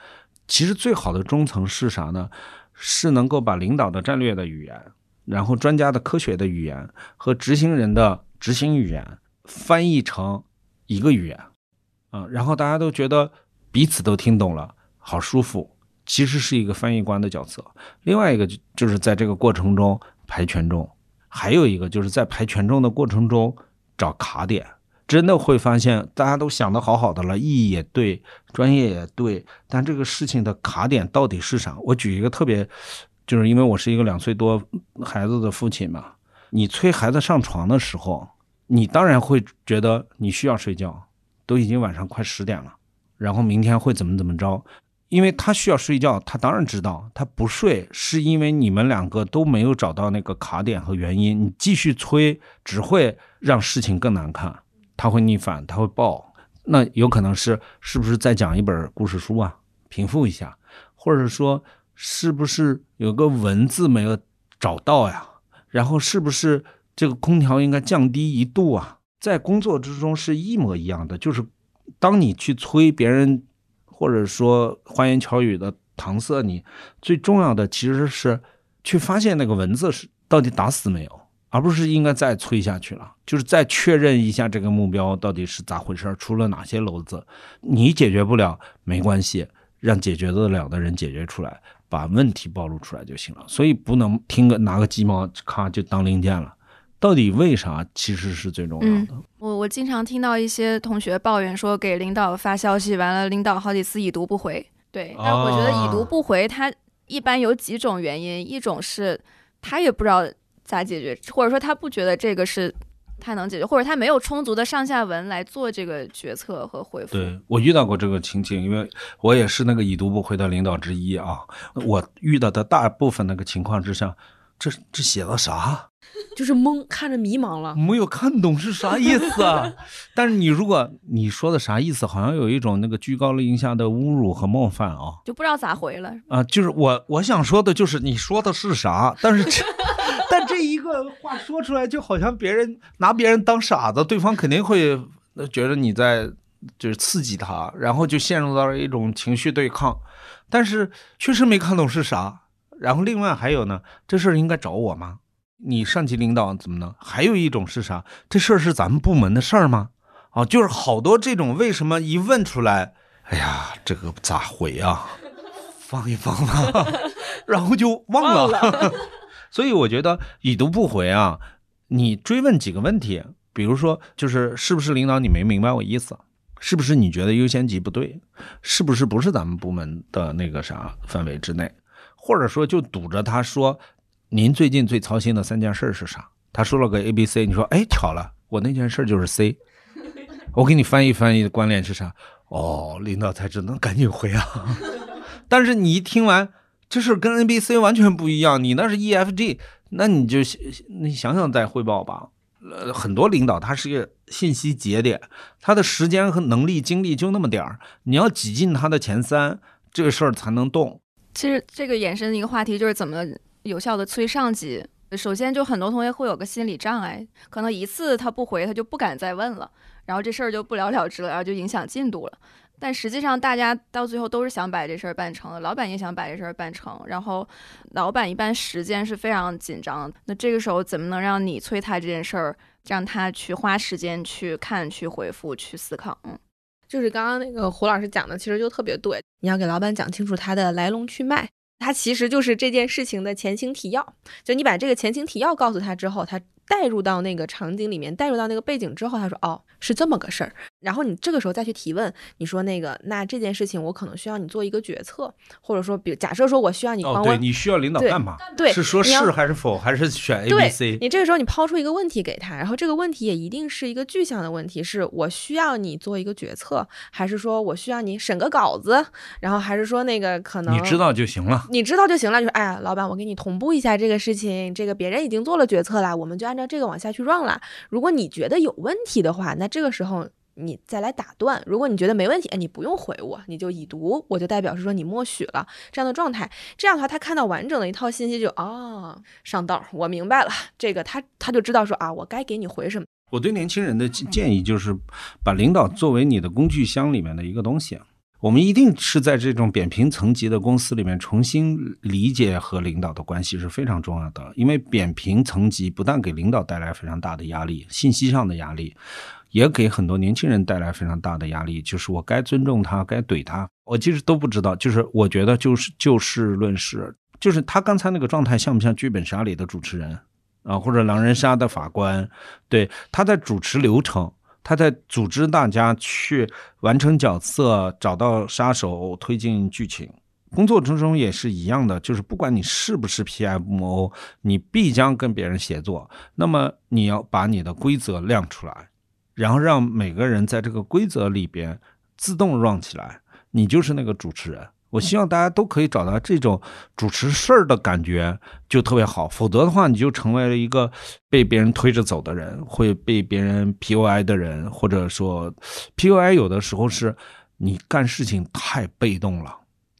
其实最好的中层是啥呢？是能够把领导的战略的语言，然后专家的科学的语言和执行人的执行语言翻译成一个语言，啊，然后大家都觉得彼此都听懂了，好舒服。其实是一个翻译官的角色，另外一个就是在这个过程中排权重，还有一个就是在排权重的过程中找卡点，真的会发现大家都想的好好的了，意义也对，专业也对，但这个事情的卡点到底是啥？我举一个特别，就是因为我是一个两岁多孩子的父亲嘛，你催孩子上床的时候，你当然会觉得你需要睡觉，都已经晚上快十点了，然后明天会怎么怎么着。因为他需要睡觉，他当然知道他不睡是因为你们两个都没有找到那个卡点和原因。你继续催，只会让事情更难看。他会逆反，他会爆。那有可能是是不是再讲一本故事书啊，平复一下，或者说是不是有个文字没有找到呀？然后是不是这个空调应该降低一度啊？在工作之中是一模一样的，就是当你去催别人。或者说花言巧语的搪塞你，最重要的其实是去发现那个文字是到底打死没有，而不是应该再催下去了，就是再确认一下这个目标到底是咋回事，出了哪些篓子。你解决不了没关系，让解决得了的人解决出来，把问题暴露出来就行了。所以不能听个拿个鸡毛咔就当零件了。到底为啥其实是最重要的？我我经常听到一些同学抱怨说，给领导发消息完了，领导好几次已读不回。对，但我觉得已读不回，他一般有几种原因，一种是他也不知道咋解决，或者说他不觉得这个是他能解决，或者他没有充足的上下文来做这个决策和回复。对我遇到过这个情景，因为我也是那个已读不回的领导之一啊。我遇到的大部分那个情况之下，这这写了啥？[LAUGHS] 就是懵，看着迷茫了，没有看懂是啥意思啊？[LAUGHS] 但是你如果你说的啥意思，好像有一种那个居高临下的侮辱和冒犯啊，就不知道咋回了啊。就是我我想说的就是你说的是啥，但是这 [LAUGHS] 但这一个话说出来，就好像别人拿别人当傻子，对方肯定会那觉得你在就是刺激他，然后就陷入到了一种情绪对抗。但是确实没看懂是啥。然后另外还有呢，这事儿应该找我吗？你上级领导怎么能？还有一种是啥？这事儿是咱们部门的事儿吗？啊，就是好多这种为什么一问出来，哎呀，这个咋回啊？放一放吧，[LAUGHS] 然后就忘了。[LAUGHS] 所以我觉得已读不回啊，你追问几个问题，比如说就是是不是领导你没明白我意思？是不是你觉得优先级不对？是不是不是咱们部门的那个啥范围之内？或者说就堵着他说，您最近最操心的三件事是啥？他说了个 A、B、C，你说哎，巧了，我那件事就是 C。我给你翻译翻译的关联是啥？哦，领导才知道，赶紧回啊！[LAUGHS] 但是你一听完，这事跟 N、B、C 完全不一样，你那是 E、F、G，那你就你想想再汇报吧。呃，很多领导他是个信息节点，他的时间和能力、精力就那么点儿，你要挤进他的前三，这个事儿才能动。其实这个衍生的一个话题就是怎么有效的催上级。首先，就很多同学会有个心理障碍，可能一次他不回，他就不敢再问了，然后这事儿就不了了之了，然后就影响进度了。但实际上，大家到最后都是想把这事儿办成的，老板也想把这事儿办成，然后老板一般时间是非常紧张，那这个时候怎么能让你催他这件事儿，让他去花时间去看、去回复、去思考？嗯，就是刚刚那个胡老师讲的，其实就特别对，你要给老板讲清楚他的来龙去脉。他其实就是这件事情的前情提要，就你把这个前情提要告诉他之后，他。带入到那个场景里面，带入到那个背景之后，他说：“哦，是这么个事儿。”然后你这个时候再去提问，你说那个，那这件事情我可能需要你做一个决策，或者说，比如假设说我需要你帮我，对你需要领导干嘛？对，是说是还是否，还是选 A、B、C？你这个时候你抛出一个问题给他，然后这个问题也一定是一个具象的问题，是我需要你做一个决策，还是说我需要你审个稿子，然后还是说那个可能你知道就行了，你知道就行了，就是哎呀，老板，我给你同步一下这个事情，这个别人已经做了决策了，我们就按按照这个往下去 run。了，如果你觉得有问题的话，那这个时候你再来打断。如果你觉得没问题，哎，你不用回我，你就已读，我就代表是说你默许了这样的状态。这样的话，他看到完整的一套信息，就啊，上道，我明白了。这个他他就知道说啊，我该给你回什么。我对年轻人的建议就是，把领导作为你的工具箱里面的一个东西。我们一定是在这种扁平层级的公司里面重新理解和领导的关系是非常重要的，因为扁平层级不但给领导带来非常大的压力，信息上的压力，也给很多年轻人带来非常大的压力。就是我该尊重他，该怼他，我其实都不知道。就是我觉得，就是就事论事，就是他刚才那个状态像不像剧本杀里的主持人啊，或者狼人杀的法官？对，他在主持流程。他在组织大家去完成角色，找到杀手，推进剧情。工作之中也是一样的，就是不管你是不是 PMO，你必将跟别人协作。那么你要把你的规则亮出来，然后让每个人在这个规则里边自动 run 起来，你就是那个主持人。我希望大家都可以找到这种主持事儿的感觉，就特别好。否则的话，你就成为了一个被别人推着走的人，会被别人 PUI 的人，或者说 PUI 有的时候是你干事情太被动了，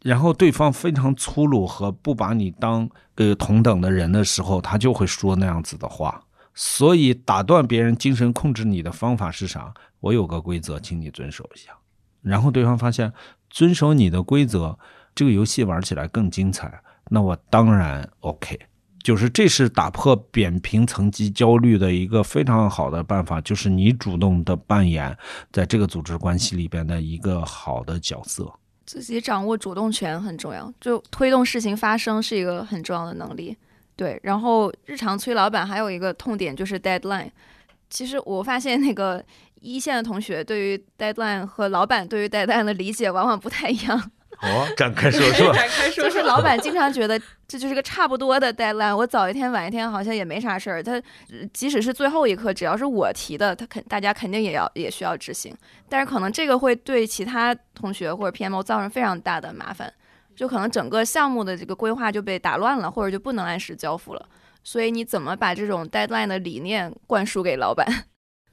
然后对方非常粗鲁和不把你当呃同等的人的时候，他就会说那样子的话。所以打断别人精神控制你的方法是啥？我有个规则，请你遵守一下。然后对方发现。遵守你的规则，这个游戏玩起来更精彩。那我当然 OK，就是这是打破扁平层级焦虑的一个非常好的办法，就是你主动的扮演在这个组织关系里边的一个好的角色。自己掌握主动权很重要，就推动事情发生是一个很重要的能力。对，然后日常催老板还有一个痛点就是 deadline。其实我发现那个。一线的同学对于 deadline 和老板对于 deadline 的理解往往不太一样。[LAUGHS] 哦，展开说说。展开说。就是老板经常觉得这就是个差不多的 deadline，我早一天晚一天好像也没啥事儿。他即使是最后一刻，只要是我提的，他肯大家肯定也要也需要执行。但是可能这个会对其他同学或者 PMO 造成非常大的麻烦，就可能整个项目的这个规划就被打乱了，或者就不能按时交付了。所以你怎么把这种 deadline 的理念灌输给老板？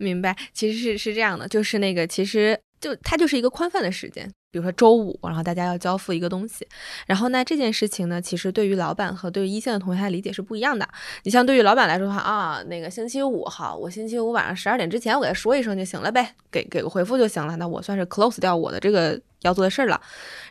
明白，其实是是这样的，就是那个，其实就它就是一个宽泛的时间。比如说周五，然后大家要交付一个东西，然后那这件事情呢，其实对于老板和对于一线的同学的理解是不一样的。你像对于老板来说的话啊，那个星期五好，我星期五晚上十二点之前我给他说一声就行了呗，给给个回复就行了，那我算是 close 掉我的这个要做的事儿了。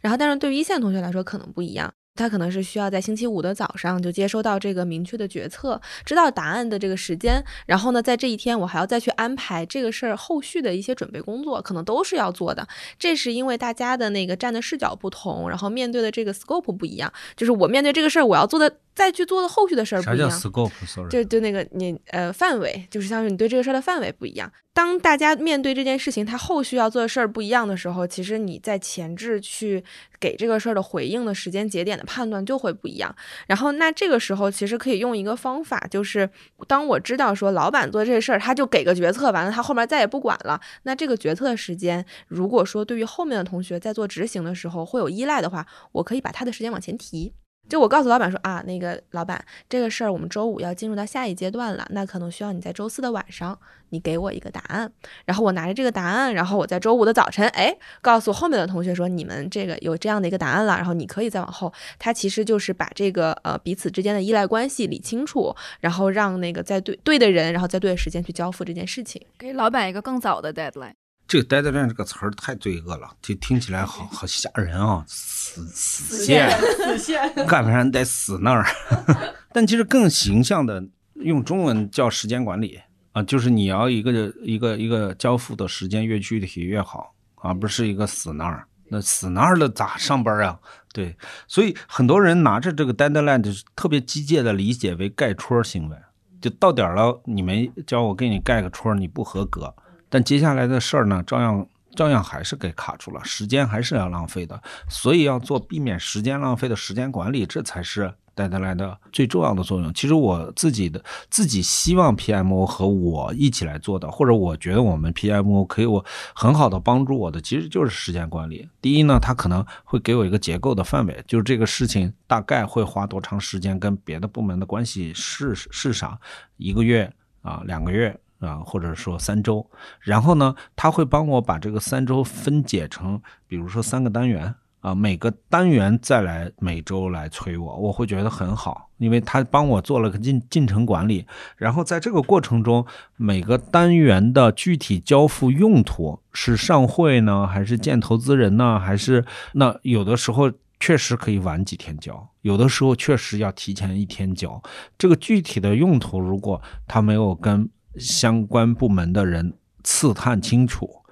然后，但是对于一线同学来说可能不一样。他可能是需要在星期五的早上就接收到这个明确的决策，知道答案的这个时间，然后呢，在这一天我还要再去安排这个事儿后续的一些准备工作，可能都是要做的。这是因为大家的那个站的视角不同，然后面对的这个 scope 不一样。就是我面对这个事儿，我要做的。再去做的后续的事儿不一样，啥叫 scope？Sorry，就就那个你呃范围，就是像是你对这个事儿的范围不一样。当大家面对这件事情，他后续要做的事儿不一样的时候，其实你在前置去给这个事儿的回应的时间节点的判断就会不一样。然后那这个时候其实可以用一个方法，就是当我知道说老板做这事儿，他就给个决策，完了他后面再也不管了。那这个决策时间，如果说对于后面的同学在做执行的时候会有依赖的话，我可以把他的时间往前提。就我告诉老板说啊，那个老板，这个事儿我们周五要进入到下一阶段了，那可能需要你在周四的晚上，你给我一个答案，然后我拿着这个答案，然后我在周五的早晨，哎，告诉后面的同学说，你们这个有这样的一个答案了，然后你可以再往后，他其实就是把这个呃彼此之间的依赖关系理清楚，然后让那个在对对的人，然后在对的时间去交付这件事情，给老板一个更早的 deadline。这个 deadline 这个词儿太罪恶了，就听起来好好吓人啊！死死线，死线，干不上得死那儿。[LAUGHS] 但其实更形象的用中文叫时间管理啊，就是你要一个一个一个交付的时间越具体越好，而不是一个死那儿。那死那儿了咋上班啊？对，所以很多人拿着这个 deadline 就是特别机械的理解为盖戳行为，就到点了你没叫我给你盖个戳，你不合格。但接下来的事儿呢，照样照样还是给卡住了，时间还是要浪费的，所以要做避免时间浪费的时间管理，这才是带得来的最重要的作用。其实我自己的自己希望 PMO 和我一起来做的，或者我觉得我们 PMO 可以我很好的帮助我的，其实就是时间管理。第一呢，它可能会给我一个结构的范围，就是这个事情大概会花多长时间，跟别的部门的关系是是啥，一个月啊，两个月。啊，或者说三周，然后呢，他会帮我把这个三周分解成，比如说三个单元啊，每个单元再来每周来催我，我会觉得很好，因为他帮我做了个进进程管理，然后在这个过程中，每个单元的具体交付用途是上会呢，还是见投资人呢，还是那有的时候确实可以晚几天交，有的时候确实要提前一天交，这个具体的用途如果他没有跟相关部门的人刺探清楚，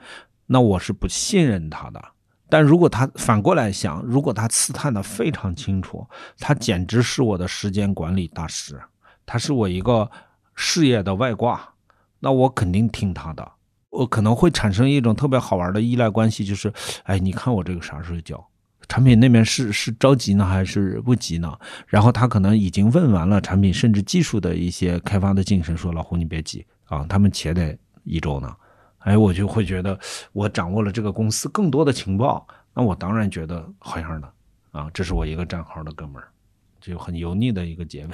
那我是不信任他的。但如果他反过来想，如果他刺探的非常清楚，他简直是我的时间管理大师，他是我一个事业的外挂，那我肯定听他的。我可能会产生一种特别好玩的依赖关系，就是，哎，你看我这个啥时候交？产品那边是是着急呢还是不急呢？然后他可能已经问完了产品甚至技术的一些开发的进程，说老胡你别急啊，他们且得一周呢。哎，我就会觉得我掌握了这个公司更多的情报，那我当然觉得好样的啊！这是我一个账号的哥们儿，就很油腻的一个结尾，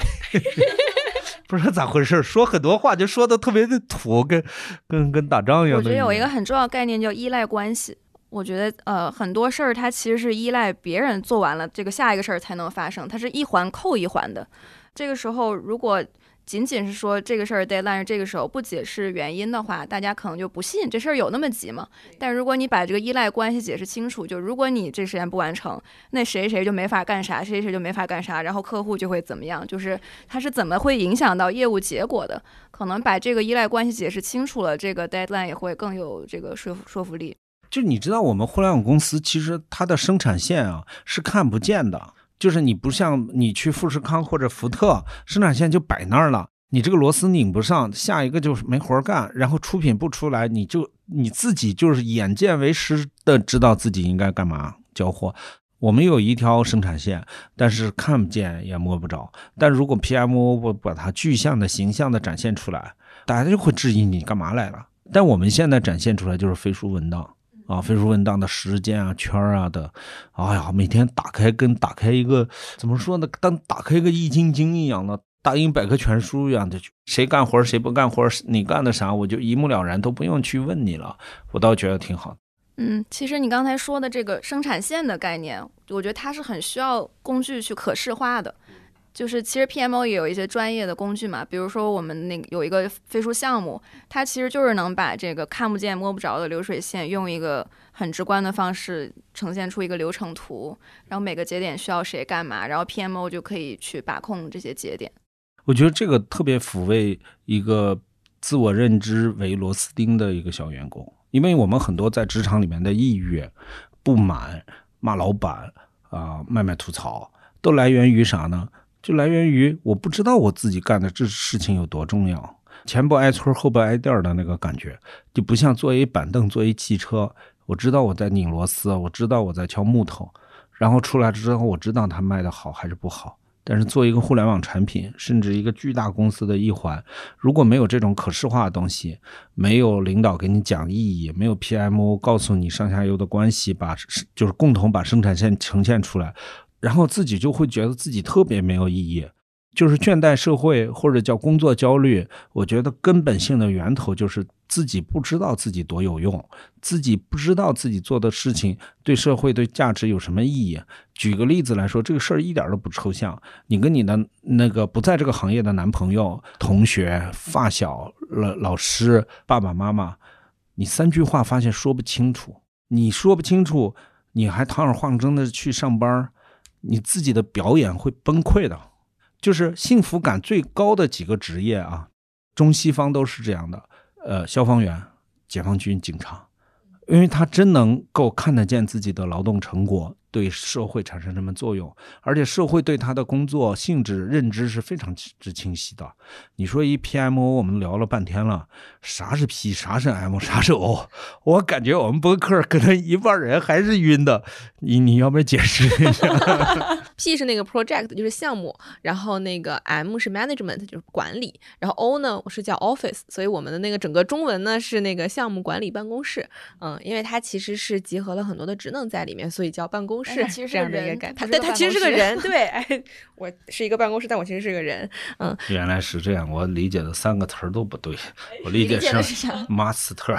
[LAUGHS] 不知道咋回事，说很多话就说的特别的土，跟跟跟打仗一样。我觉得有一个很重要概念叫依赖关系。我觉得，呃，很多事儿它其实是依赖别人做完了这个下一个事儿才能发生，它是一环扣一环的。这个时候，如果仅仅是说这个事儿 deadline 这个时候不解释原因的话，大家可能就不信这事儿有那么急吗？但如果你把这个依赖关系解释清楚，就如果你这时间不完成，那谁谁就没法干啥，谁谁就没法干啥，然后客户就会怎么样，就是它是怎么会影响到业务结果的？可能把这个依赖关系解释清楚了，这个 deadline 也会更有这个说服说服力。就你知道，我们互联网公司其实它的生产线啊是看不见的，就是你不像你去富士康或者福特，生产线就摆那儿了，你这个螺丝拧不上，下一个就是没活干，然后出品不出来，你就你自己就是眼见为实的知道自己应该干嘛交货。我们有一条生产线，但是看不见也摸不着。但如果 PMO 不把它具象的形象的展现出来，大家就会质疑你干嘛来了。但我们现在展现出来就是飞书文档。啊，飞书文档的时间啊、圈啊的，哎呀，每天打开跟打开一个怎么说呢？当打开一个易筋经一样的大英百科全书一样的，谁干活谁不干活，你干的啥，我就一目了然，都不用去问你了。我倒觉得挺好。嗯，其实你刚才说的这个生产线的概念，我觉得它是很需要工具去可视化的。就是其实 PMO 也有一些专业的工具嘛，比如说我们那个有一个飞书项目，它其实就是能把这个看不见摸不着的流水线，用一个很直观的方式呈现出一个流程图，然后每个节点需要谁干嘛，然后 PMO 就可以去把控这些节点。我觉得这个特别抚慰一个自我认知为螺丝钉的一个小员工，因为我们很多在职场里面的抑郁、不满、骂老板啊、卖卖吐槽，都来源于啥呢？就来源于我不知道我自己干的这事情有多重要，前不挨村后不挨店的那个感觉，就不像坐一板凳坐一汽车，我知道我在拧螺丝，我知道我在敲木头，然后出来之后我知道它卖的好还是不好。但是做一个互联网产品，甚至一个巨大公司的一环，如果没有这种可视化的东西，没有领导给你讲意义，没有 PMO 告诉你上下游的关系，把就是共同把生产线呈现出来。然后自己就会觉得自己特别没有意义，就是倦怠社会或者叫工作焦虑。我觉得根本性的源头就是自己不知道自己多有用，自己不知道自己做的事情对社会对价值有什么意义。举个例子来说，这个事儿一点都不抽象。你跟你的那个不在这个行业的男朋友、同学、发小、老老师、爸爸妈妈，你三句话发现说不清楚，你说不清楚，你还堂而皇之的去上班儿。你自己的表演会崩溃的，就是幸福感最高的几个职业啊，中西方都是这样的。呃，消防员、解放军、警察，因为他真能够看得见自己的劳动成果。对社会产生什么作用？而且社会对他的工作性质认知是非常之清晰的。你说一 PMO，我们聊了半天了，啥是 P，啥是 M，啥是 O？我感觉我们播客可能一半人还是晕的。你你要不要解释一下？[LAUGHS] [LAUGHS] P 是那个 project，就是项目，然后那个 M 是 management，就是管理，然后 O 呢是叫 office，所以我们的那个整个中文呢是那个项目管理办公室。嗯，因为它其实是集合了很多的职能在里面，所以叫办公。是 [LAUGHS] 这样的一个感，他对他其实是个人，[LAUGHS] 对，哎，我是一个办公室，但我其实是个人，嗯，原来是这样，我理解的三个词儿都不对，[LAUGHS] 我理解是 master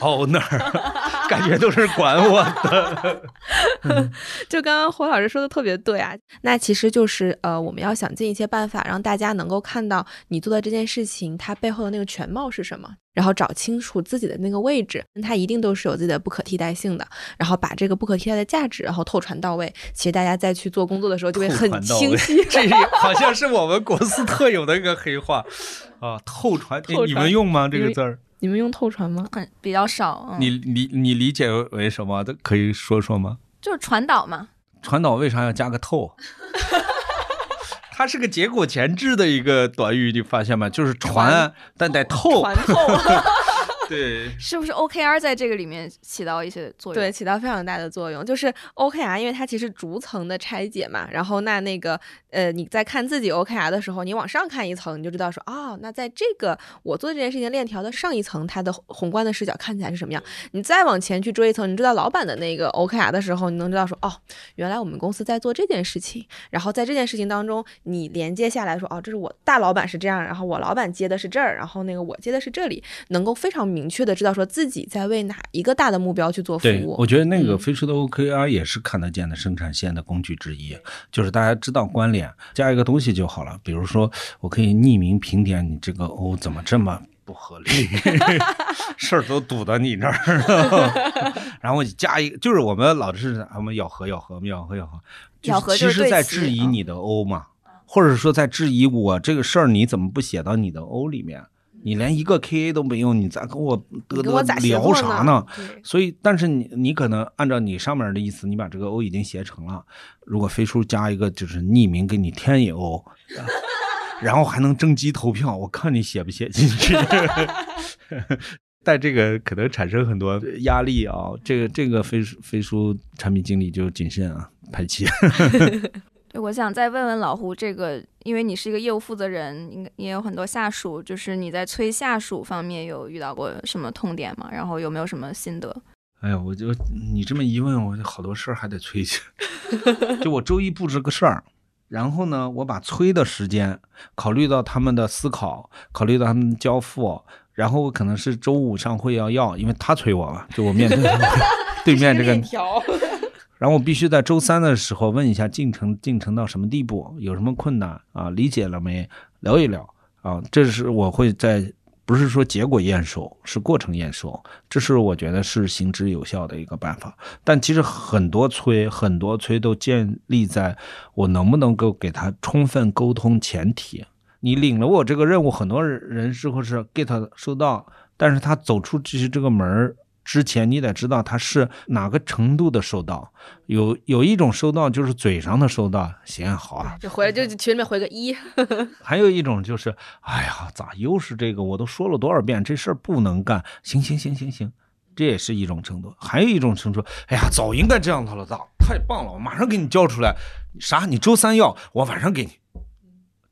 owner，感觉都是管我的，就刚刚胡老师说的特别对啊，那其实就是呃，我们要想尽一切办法让大家能够看到你做的这件事情它背后的那个全貌是什么。然后找清楚自己的那个位置，它一定都是有自己的不可替代性的。然后把这个不可替代的价值，然后透传到位。其实大家再去做工作的时候，就会很清晰。这 [LAUGHS] 好像是我们公司特有的一个黑话啊，透传。你们用吗？这个字儿？你们用透传吗？很比较少。你理你理解为什么？可以说说吗？就是传导嘛。传导为啥要加个透？[LAUGHS] 它是个结果前置的一个短语，你发现吗？就是传，但得透。传透。对，是不是 OKR 在这个里面起到一些作用？对，起到非常大的作用。就是 OKR，因为它其实逐层的拆解嘛。然后那那个呃，你在看自己 OKR 的时候，你往上看一层，你就知道说啊，那在这个我做这件事情链条的上一层，它的宏观的视角看起来是什么样？你再往前去追一层，你知道老板的那个 OKR 的时候，你能知道说哦，原来我们公司在做这件事情。然后在这件事情当中，你连接下来说哦，这是我大老板是这样，然后我老板接的是这儿，然后那个我接的是这里，能够非常明。明确的知道说自己在为哪一个大的目标去做服务。我觉得那个飞书的 OKR 也是看得见的生产线的工具之一，就是大家知道关联，加一个东西就好了。比如说，我可以匿名评点你这个 O 怎么这么不合理，[LAUGHS] 事儿都堵到你那儿了。[LAUGHS] 然后我加一个，就是我们老是我们咬合咬合，咬合咬合，咬合其实在质疑你的 O 嘛，或者说在质疑我这个事儿你怎么不写到你的 O 里面？你连一个 KA 都没有，你咋跟我嘚嘚聊啥呢？所以，但是你你可能按照你上面的意思，你把这个 O 已经写成了。如果飞书加一个就是匿名给你添一 O，[LAUGHS] 然后还能征集投票，我看你写不写进去。[LAUGHS] 但这个可能产生很多压力啊，这个这个飞飞书产品经理就谨慎啊，排期。[LAUGHS] 对，我想再问问老胡，这个因为你是一个业务负责人，应该也有很多下属，就是你在催下属方面有遇到过什么痛点吗？然后有没有什么心得？哎呀，我就你这么一问，我就好多事儿还得催去。[LAUGHS] 就我周一布置个事儿，然后呢，我把催的时间考虑到他们的思考，考虑到他们的交付，然后我可能是周五上会要要，因为他催我嘛，就我面对 [LAUGHS] 对面这个，然后我必须在周三的时候问一下进程进程到什么地步，有什么困难啊，理解了没，聊一聊啊，这是我会在。不是说结果验收，是过程验收，这是我觉得是行之有效的一个办法。但其实很多催，很多催都建立在我能不能够给他充分沟通前提。你领了我这个任务，很多人是或是 get 收到，但是他走出这这个门儿。之前你得知道他是哪个程度的收到，有有一种收到就是嘴上的收到，行好啊，就回来就群里面回个一。还有一种就是，哎呀，咋又是这个？我都说了多少遍这事儿不能干，行行行行行，这也是一种程度。还有一种程度，哎呀，早应该这样子了，咋太棒了，我马上给你交出来。啥？你周三要，我晚上给你，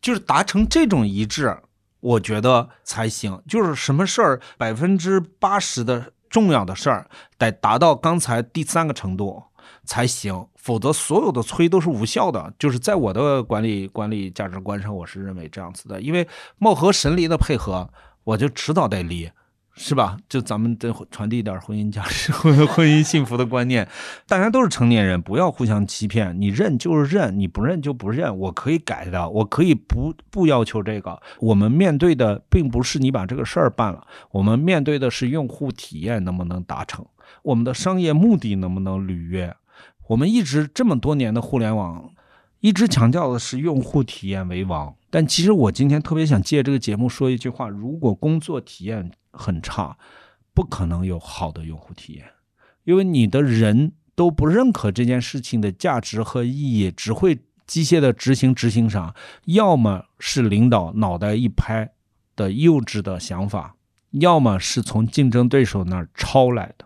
就是达成这种一致，我觉得才行。就是什么事儿百分之八十的。重要的事儿得达到刚才第三个程度才行，否则所有的催都是无效的。就是在我的管理管理价值观上，我是认为这样子的。因为貌合神离的配合，我就迟早得离。是吧？就咱们得传递一点婚姻价值、[LAUGHS] 婚婚姻幸福的观念。大家都是成年人，不要互相欺骗。你认就是认，你不认就不认。我可以改的，我可以不不要求这个。我们面对的并不是你把这个事儿办了，我们面对的是用户体验能不能达成，我们的商业目的能不能履约。我们一直这么多年的互联网，一直强调的是用户体验为王。但其实我今天特别想借这个节目说一句话：如果工作体验很差，不可能有好的用户体验，因为你的人都不认可这件事情的价值和意义，只会机械的执行执行上，要么是领导脑袋一拍的幼稚的想法，要么是从竞争对手那儿抄来的，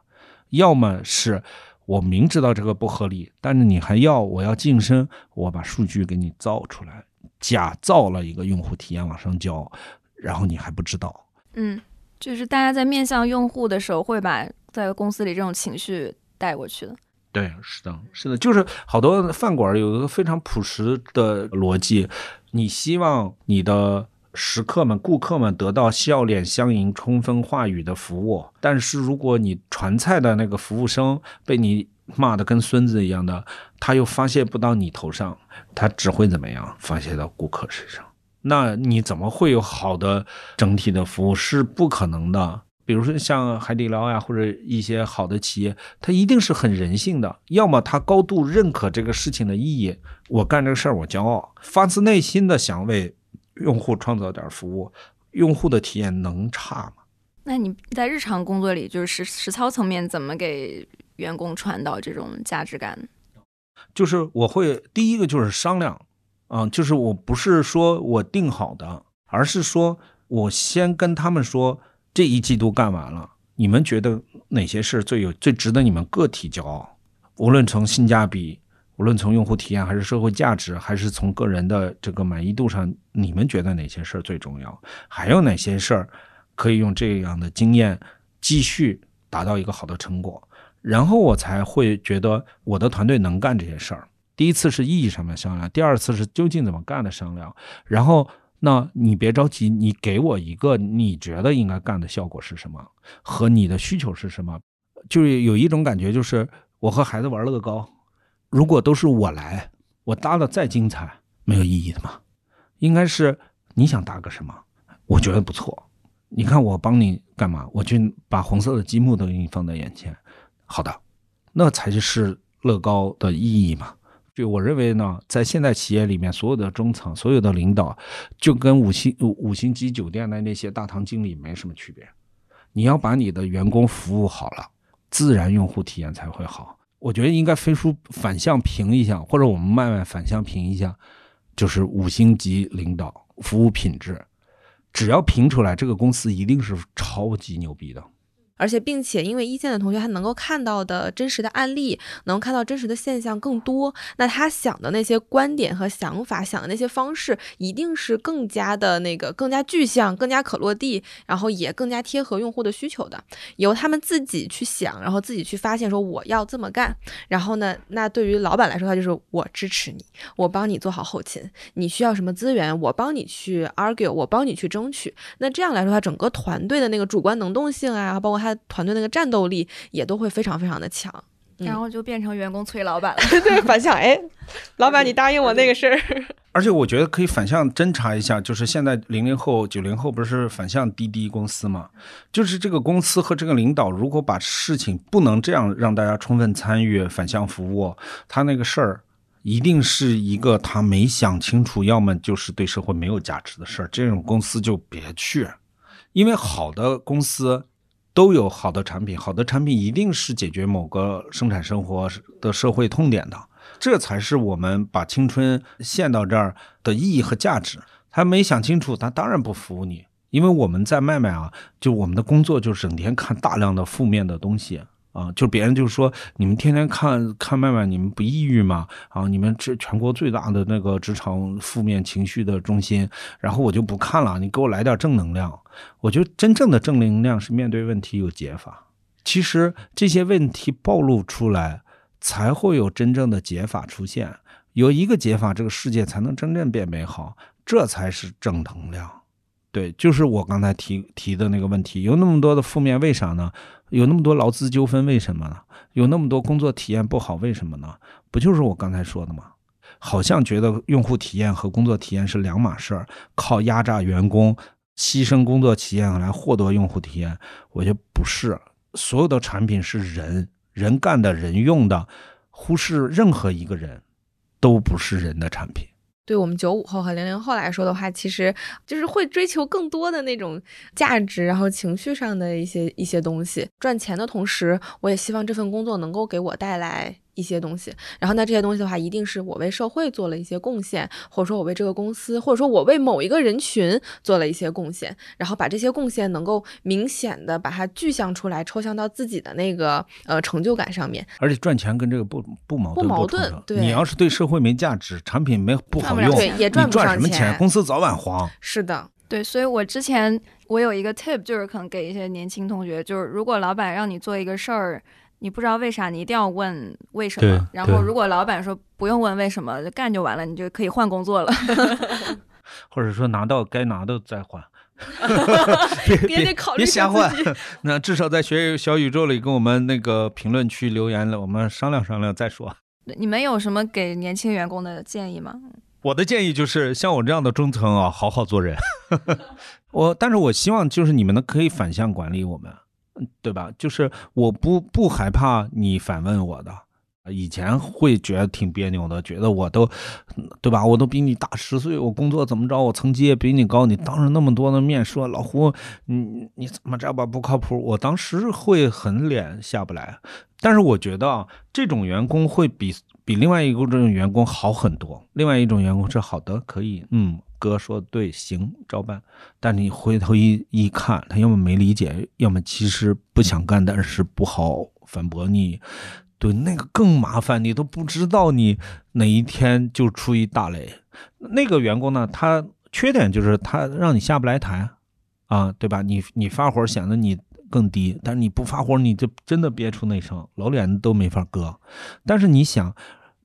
要么是我明知道这个不合理，但是你还要我要晋升，我把数据给你造出来。假造了一个用户体验往上交，然后你还不知道。嗯，就是大家在面向用户的时候，会把在公司里这种情绪带过去的。对，是的，是的，就是好多饭馆有一个非常朴实的逻辑：你希望你的食客们、顾客们得到笑脸相迎、充分话语的服务，但是如果你传菜的那个服务生被你骂的跟孙子一样的，他又发泄不到你头上。他只会怎么样发泄到顾客身上？那你怎么会有好的整体的服务？是不可能的。比如说像海底捞呀，或者一些好的企业，它一定是很人性的。要么他高度认可这个事情的意义，我干这个事儿我骄傲，发自内心的想为用户创造点服务，用户的体验能差吗？那你在日常工作里，就是实实操层面，怎么给员工传导这种价值感？就是我会第一个就是商量，啊，就是我不是说我定好的，而是说我先跟他们说这一季度干完了，你们觉得哪些事最有最值得你们个体骄傲？无论从性价比，无论从用户体验，还是社会价值，还是从个人的这个满意度上，你们觉得哪些事儿最重要？还有哪些事儿可以用这样的经验继续达到一个好的成果？然后我才会觉得我的团队能干这些事儿。第一次是意义上面商量，第二次是究竟怎么干的商量。然后，那你别着急，你给我一个你觉得应该干的效果是什么，和你的需求是什么。就是有一种感觉，就是我和孩子玩乐高，如果都是我来，我搭的再精彩，没有意义的嘛。应该是你想搭个什么，我觉得不错。你看我帮你干嘛？我去把红色的积木都给你放在眼前。好的，那才是乐高的意义嘛。我认为呢，在现代企业里面，所有的中层、所有的领导，就跟五星五星级酒店的那些大堂经理没什么区别。你要把你的员工服务好了，自然用户体验才会好。我觉得应该飞书反向评一下，或者我们慢慢反向评一下，就是五星级领导服务品质，只要评出来，这个公司一定是超级牛逼的。而且，并且，因为一线的同学他能够看到的真实的案例，能看到真实的现象更多，那他想的那些观点和想法，想的那些方式，一定是更加的那个更加具象、更加可落地，然后也更加贴合用户的需求的。由他们自己去想，然后自己去发现，说我要这么干。然后呢，那对于老板来说，他就是我支持你，我帮你做好后勤，你需要什么资源，我帮你去 argue，我帮你去争取。那这样来说，他整个团队的那个主观能动性啊，包括他。团队那个战斗力也都会非常非常的强，然后就变成员工催老板了。[LAUGHS] 对，反向哎，[LAUGHS] 老板你答应我那个事儿。而且我觉得可以反向侦查一下，就是现在零零后、九零后不是反向滴滴公司嘛？就是这个公司和这个领导，如果把事情不能这样让大家充分参与、反向服务，他那个事儿一定是一个他没想清楚，要么就是对社会没有价值的事儿。这种公司就别去，因为好的公司。都有好的产品，好的产品一定是解决某个生产生活的社会痛点的，这才是我们把青春献到这儿的意义和价值。他没想清楚，他当然不服你，因为我们在卖卖啊，就我们的工作就是整天看大量的负面的东西。啊，就别人就说你们天天看看麦麦，你们不抑郁吗？啊，你们这全国最大的那个职场负面情绪的中心，然后我就不看了，你给我来点正能量。我觉得真正的正能量是面对问题有解法。其实这些问题暴露出来，才会有真正的解法出现。有一个解法，这个世界才能真正变美好，这才是正能量。对，就是我刚才提提的那个问题，有那么多的负面，为啥呢？有那么多劳资纠纷，为什么呢？有那么多工作体验不好，为什么呢？不就是我刚才说的吗？好像觉得用户体验和工作体验是两码事儿，靠压榨员工、牺牲工作体验来获得用户体验，我觉得不是。所有的产品是人人干的、人用的，忽视任何一个人，都不是人的产品。对我们九五后和零零后来说的话，其实就是会追求更多的那种价值，然后情绪上的一些一些东西。赚钱的同时，我也希望这份工作能够给我带来。一些东西，然后那这些东西的话，一定是我为社会做了一些贡献，或者说我为这个公司，或者说我为某一个人群做了一些贡献，然后把这些贡献能够明显的把它具象出来，抽象到自己的那个呃成就感上面。而且赚钱跟这个不不矛盾，不矛盾。对，你要是对社会没价值，产品没不好用，也赚不上钱，公司早晚黄。是的，对，所以我之前我有一个 tip，就是可能给一些年轻同学，就是如果老板让你做一个事儿。你不知道为啥，你一定要问为什么。然后，如果老板说不用问为什么，就干就完了，你就可以换工作了。[LAUGHS] 或者说拿到该拿的再换。[LAUGHS] 别别别瞎换。[LAUGHS] 那至少在学小宇宙里跟我们那个评论区留言了，我们商量商量再说。你们有什么给年轻员工的建议吗？我的建议就是像我这样的中层啊，好好做人。我，但是我希望就是你们呢可以反向管理我们。对吧？就是我不不害怕你反问我的，以前会觉得挺别扭的，觉得我都，对吧？我都比你大十岁，我工作怎么着？我层级也比你高，你当着那么多的面说老胡，你你怎么着吧？不靠谱？我当时会很脸下不来。但是我觉得这种员工会比比另外一种这种员工好很多。另外一种员工是好的，可以，嗯。哥说对，行，照办。但你回头一一看，他要么没理解，要么其实不想干，但是不好反驳你。对，那个更麻烦，你都不知道你哪一天就出一大雷。那个员工呢，他缺点就是他让你下不来台啊，对吧？你你发火显得你更低，但是你不发火，你就真的憋出内伤，老脸都没法割。但是你想，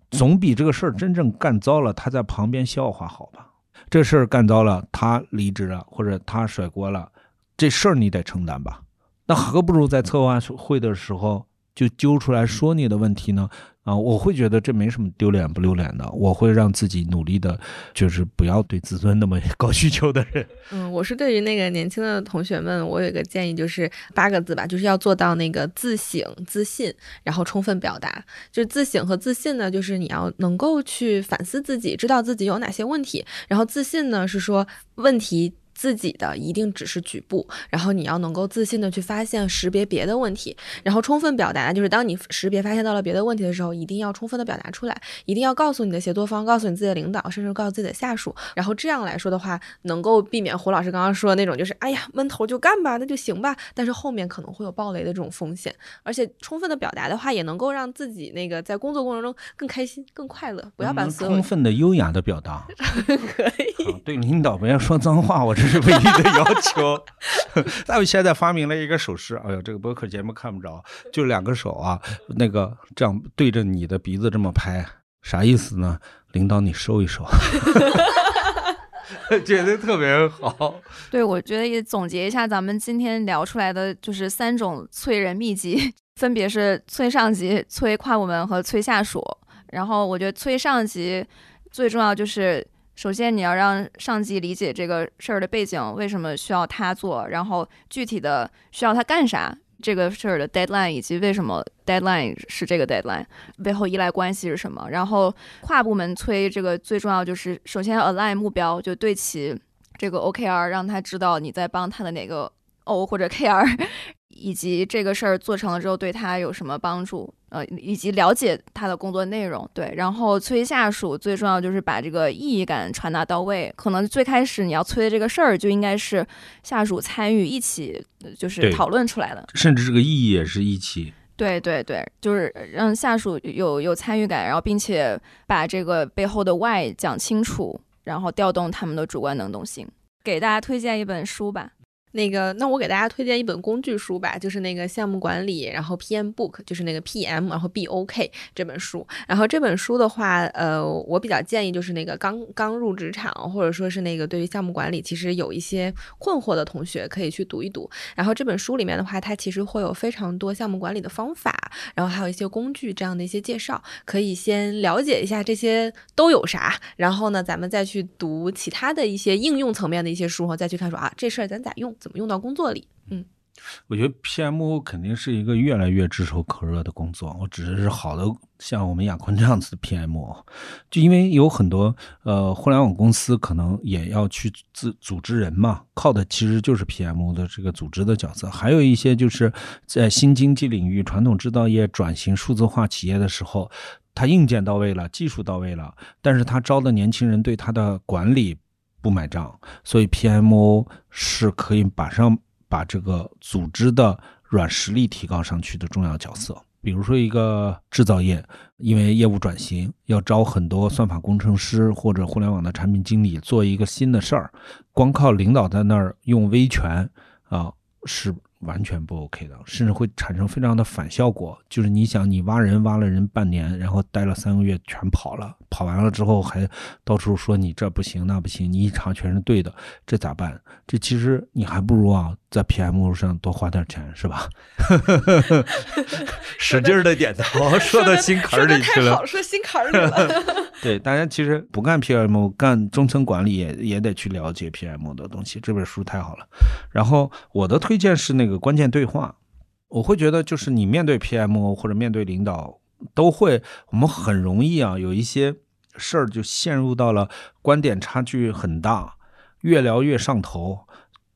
总比这个事儿真正干糟了，他在旁边笑话好吧？这事儿干糟了，他离职了，或者他甩锅了，这事儿你得承担吧？那何不如在策划会的时候就揪出来说你的问题呢？啊，我会觉得这没什么丢脸不丢脸的，我会让自己努力的，就是不要对自尊那么高需求的人。嗯，我是对于那个年轻的同学们，我有一个建议，就是八个字吧，就是要做到那个自省、自信，然后充分表达。就是自省和自信呢，就是你要能够去反思自己，知道自己有哪些问题，然后自信呢是说问题。自己的一定只是局部，然后你要能够自信的去发现、识别别的问题，然后充分表达，就是当你识别发现到了别的问题的时候，一定要充分的表达出来，一定要告诉你的协作方，告诉你自己的领导，甚至告诉自己的下属，然后这样来说的话，能够避免胡老师刚刚说的那种，就是哎呀闷头就干吧，那就行吧，但是后面可能会有暴雷的这种风险，而且充分的表达的话，也能够让自己那个在工作过程中更开心、更快乐，不要把所有充分的优雅的表达，[LAUGHS] 可以。对领导不要说脏话，我这唯一的要求。那我现在发明了一个手势，哎呦，这个播客节目看不着，就两个手啊，那个这样对着你的鼻子这么拍，啥意思呢？领导你收一收，[LAUGHS] 觉得特别好。对，我觉得也总结一下咱们今天聊出来的就是三种催人秘籍，分别是催上级、催跨部门和催下属。然后我觉得催上级最重要就是。首先，你要让上级理解这个事儿的背景，为什么需要他做，然后具体的需要他干啥，这个事儿的 deadline 以及为什么 deadline 是这个 deadline，背后依赖关系是什么。然后跨部门催这个最重要就是，首先要 align 目标，就对齐这个 OKR，让他知道你在帮他的哪个 O 或者 KR。以及这个事儿做成了之后对他有什么帮助？呃，以及了解他的工作内容。对，然后催下属最重要就是把这个意义感传达到位。可能最开始你要催的这个事儿就应该是下属参与一起，就是讨论出来的。甚至这个意义也是一起。对对对，就是让下属有有参与感，然后并且把这个背后的 why 讲清楚，然后调动他们的主观能动性。给大家推荐一本书吧。那个，那我给大家推荐一本工具书吧，就是那个项目管理，然后 PM Book，就是那个 PM，然后 BOK 这本书。然后这本书的话，呃，我比较建议就是那个刚刚入职场，或者说是那个对于项目管理其实有一些困惑的同学可以去读一读。然后这本书里面的话，它其实会有非常多项目管理的方法，然后还有一些工具这样的一些介绍，可以先了解一下这些都有啥，然后呢，咱们再去读其他的一些应用层面的一些书后，再去看说啊，这事儿咱咋用。怎么用到工作里？嗯，我觉得 PMO 肯定是一个越来越炙手可热的工作。我指的是好的，像我们亚坤这样子的 PMO，就因为有很多呃互联网公司可能也要去自组织人嘛，靠的其实就是 PMO 的这个组织的角色。还有一些就是在新经济领域、传统制造业转型数字化企业的时候，他硬件到位了，技术到位了，但是他招的年轻人对他的管理。不买账，所以 PMO 是可以马上把这个组织的软实力提高上去的重要角色。比如说，一个制造业因为业务转型，要招很多算法工程师或者互联网的产品经理做一个新的事儿，光靠领导在那儿用威权啊是。完全不 OK 的，甚至会产生非常的反效果。就是你想，你挖人挖了人半年，然后待了三个月全跑了，跑完了之后还到处说你这不行那不行，你一查全是对的，这咋办？这其实你还不如啊，在 PM 上多花点钱，是吧？[LAUGHS] 使劲的点头，说到心坎里去了。说说心坎里了。[LAUGHS] 对，大家其实不干 PM，干中层管理也也得去了解 PM 的东西。这本书太好了。然后我的推荐是那个个关键对话。我会觉得，就是你面对 PMO 或者面对领导，都会我们很容易啊，有一些事儿就陷入到了观点差距很大。越聊越上头，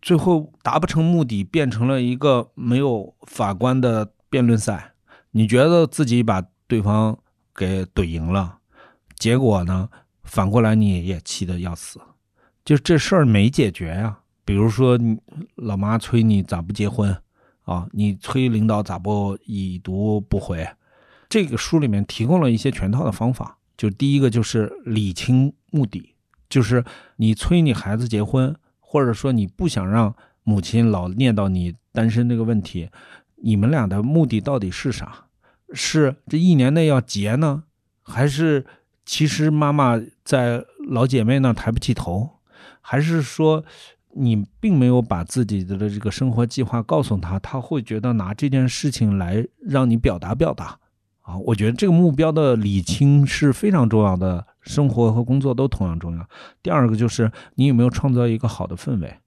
最后达不成目的，变成了一个没有法官的辩论赛。你觉得自己把对方给怼赢了，结果呢？反过来你也气得要死，就这事儿没解决呀。比如说，你老妈催你咋不结婚啊？你催领导咋不已读不回？这个书里面提供了一些全套的方法，就第一个就是理清目的。就是你催你孩子结婚，或者说你不想让母亲老念叨你单身这个问题，你们俩的目的到底是啥？是这一年内要结呢，还是其实妈妈在老姐妹那抬不起头？还是说你并没有把自己的这个生活计划告诉他，他会觉得拿这件事情来让你表达表达？啊，我觉得这个目标的理清是非常重要的。生活和工作都同样重要。第二个就是你有没有创造一个好的氛围，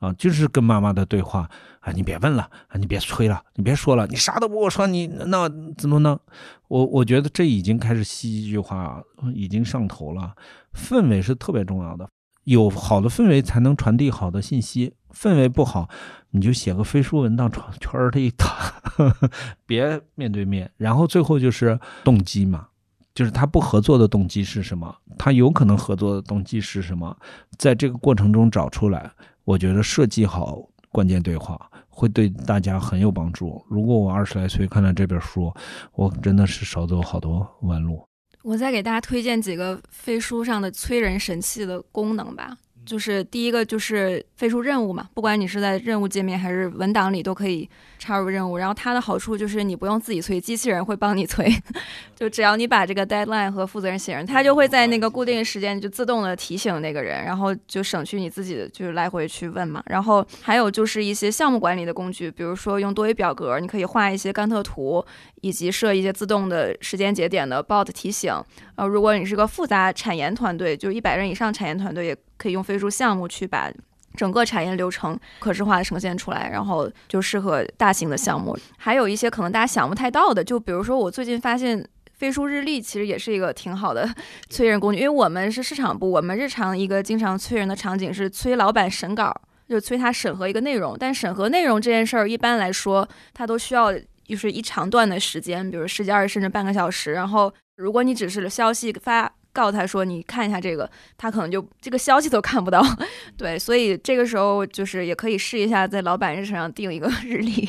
啊，就是跟妈妈的对话啊，你别问了啊，你别催了，你别说了，你啥都不跟我说，你那怎么能？我我觉得这已经开始戏剧化，已经上头了。氛围是特别重要的。有好的氛围才能传递好的信息，氛围不好，你就写个飞书文当圈儿里打，[LAUGHS] 别面对面。然后最后就是动机嘛，就是他不合作的动机是什么？他有可能合作的动机是什么？在这个过程中找出来，我觉得设计好关键对话会对大家很有帮助。如果我二十来岁看了这本书，我真的是少走好多弯路。我再给大家推荐几个飞书上的催人神器的功能吧。就是第一个就是飞书任务嘛，不管你是在任务界面还是文档里都可以插入任务。然后它的好处就是你不用自己催，机器人会帮你催。[LAUGHS] 就只要你把这个 deadline 和负责人写上，它就会在那个固定时间就自动的提醒那个人，然后就省去你自己就是来回去问嘛。然后还有就是一些项目管理的工具，比如说用多维表格，你可以画一些甘特图，以及设一些自动的时间节点的 bot 提醒。呃，如果你是个复杂产研团队，就一百人以上产研团队也。可以用飞书项目去把整个产业流程可视化呈现出来，然后就适合大型的项目。还有一些可能大家想不太到的，就比如说我最近发现飞书日历其实也是一个挺好的 [LAUGHS] 催人工具，因为我们是市场部，我们日常一个经常催人的场景是催老板审稿，就催他审核一个内容。但审核内容这件事儿，一般来说它都需要就是一长段的时间，比如十几二十甚至半个小时。然后如果你只是消息发。告诉他说：“你看一下这个，他可能就这个消息都看不到。[LAUGHS] 对，所以这个时候就是也可以试一下，在老板日程上定一个 [LAUGHS] 日历，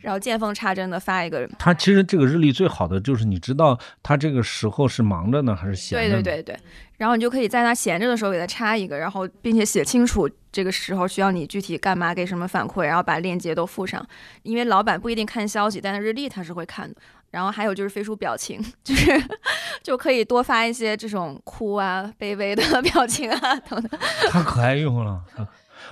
然后见缝插针的发一个。他其实这个日历最好的就是你知道他这个时候是忙着呢还是闲着。对对对对，然后你就可以在他闲着的时候给他插一个，然后并且写清楚这个时候需要你具体干嘛，给什么反馈，然后把链接都附上。因为老板不一定看消息，但是日历他是会看的。”然后还有就是飞书表情，[LAUGHS] 就是就可以多发一些这种哭啊、卑微的 [LAUGHS] 表情啊等等。[LAUGHS] 太可爱用了。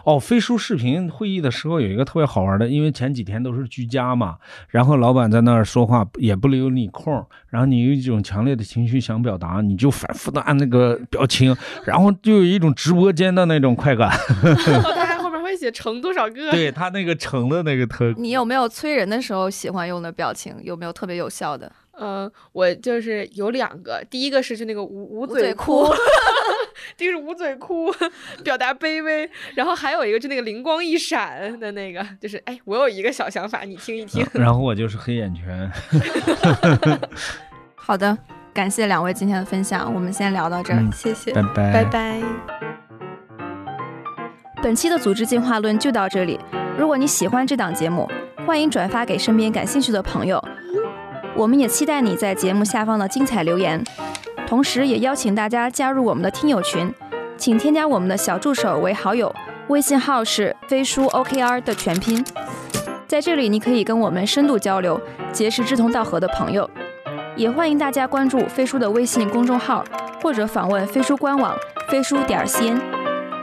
哦，飞书视频会议的时候有一个特别好玩的，因为前几天都是居家嘛，然后老板在那儿说话也不留你空，然后你有一种强烈的情绪想表达，你就反复的按那个表情，然后就有一种直播间的那种快感。写成多少个？对他那个成的那个特。你有没有催人的时候喜欢用的表情？有没有特别有效的？嗯，我就是有两个，第一个是就那个捂捂嘴哭，[LAUGHS] 第一个是捂嘴哭，表达卑微。然后还有一个就那个灵光一闪的那个，就是哎，我有一个小想法，你听一听。[LAUGHS] 然后我就是黑眼圈。[LAUGHS] 好的，感谢两位今天的分享，我们先聊到这儿，谢谢，拜拜，拜拜。本期的组织进化论就到这里。如果你喜欢这档节目，欢迎转发给身边感兴趣的朋友。我们也期待你在节目下方的精彩留言，同时也邀请大家加入我们的听友群，请添加我们的小助手为好友，微信号是飞书 OKR 的全拼。在这里，你可以跟我们深度交流，结识志同道合的朋友。也欢迎大家关注飞书的微信公众号，或者访问飞书官网飞书点 cn。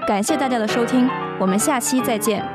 感谢大家的收听，我们下期再见。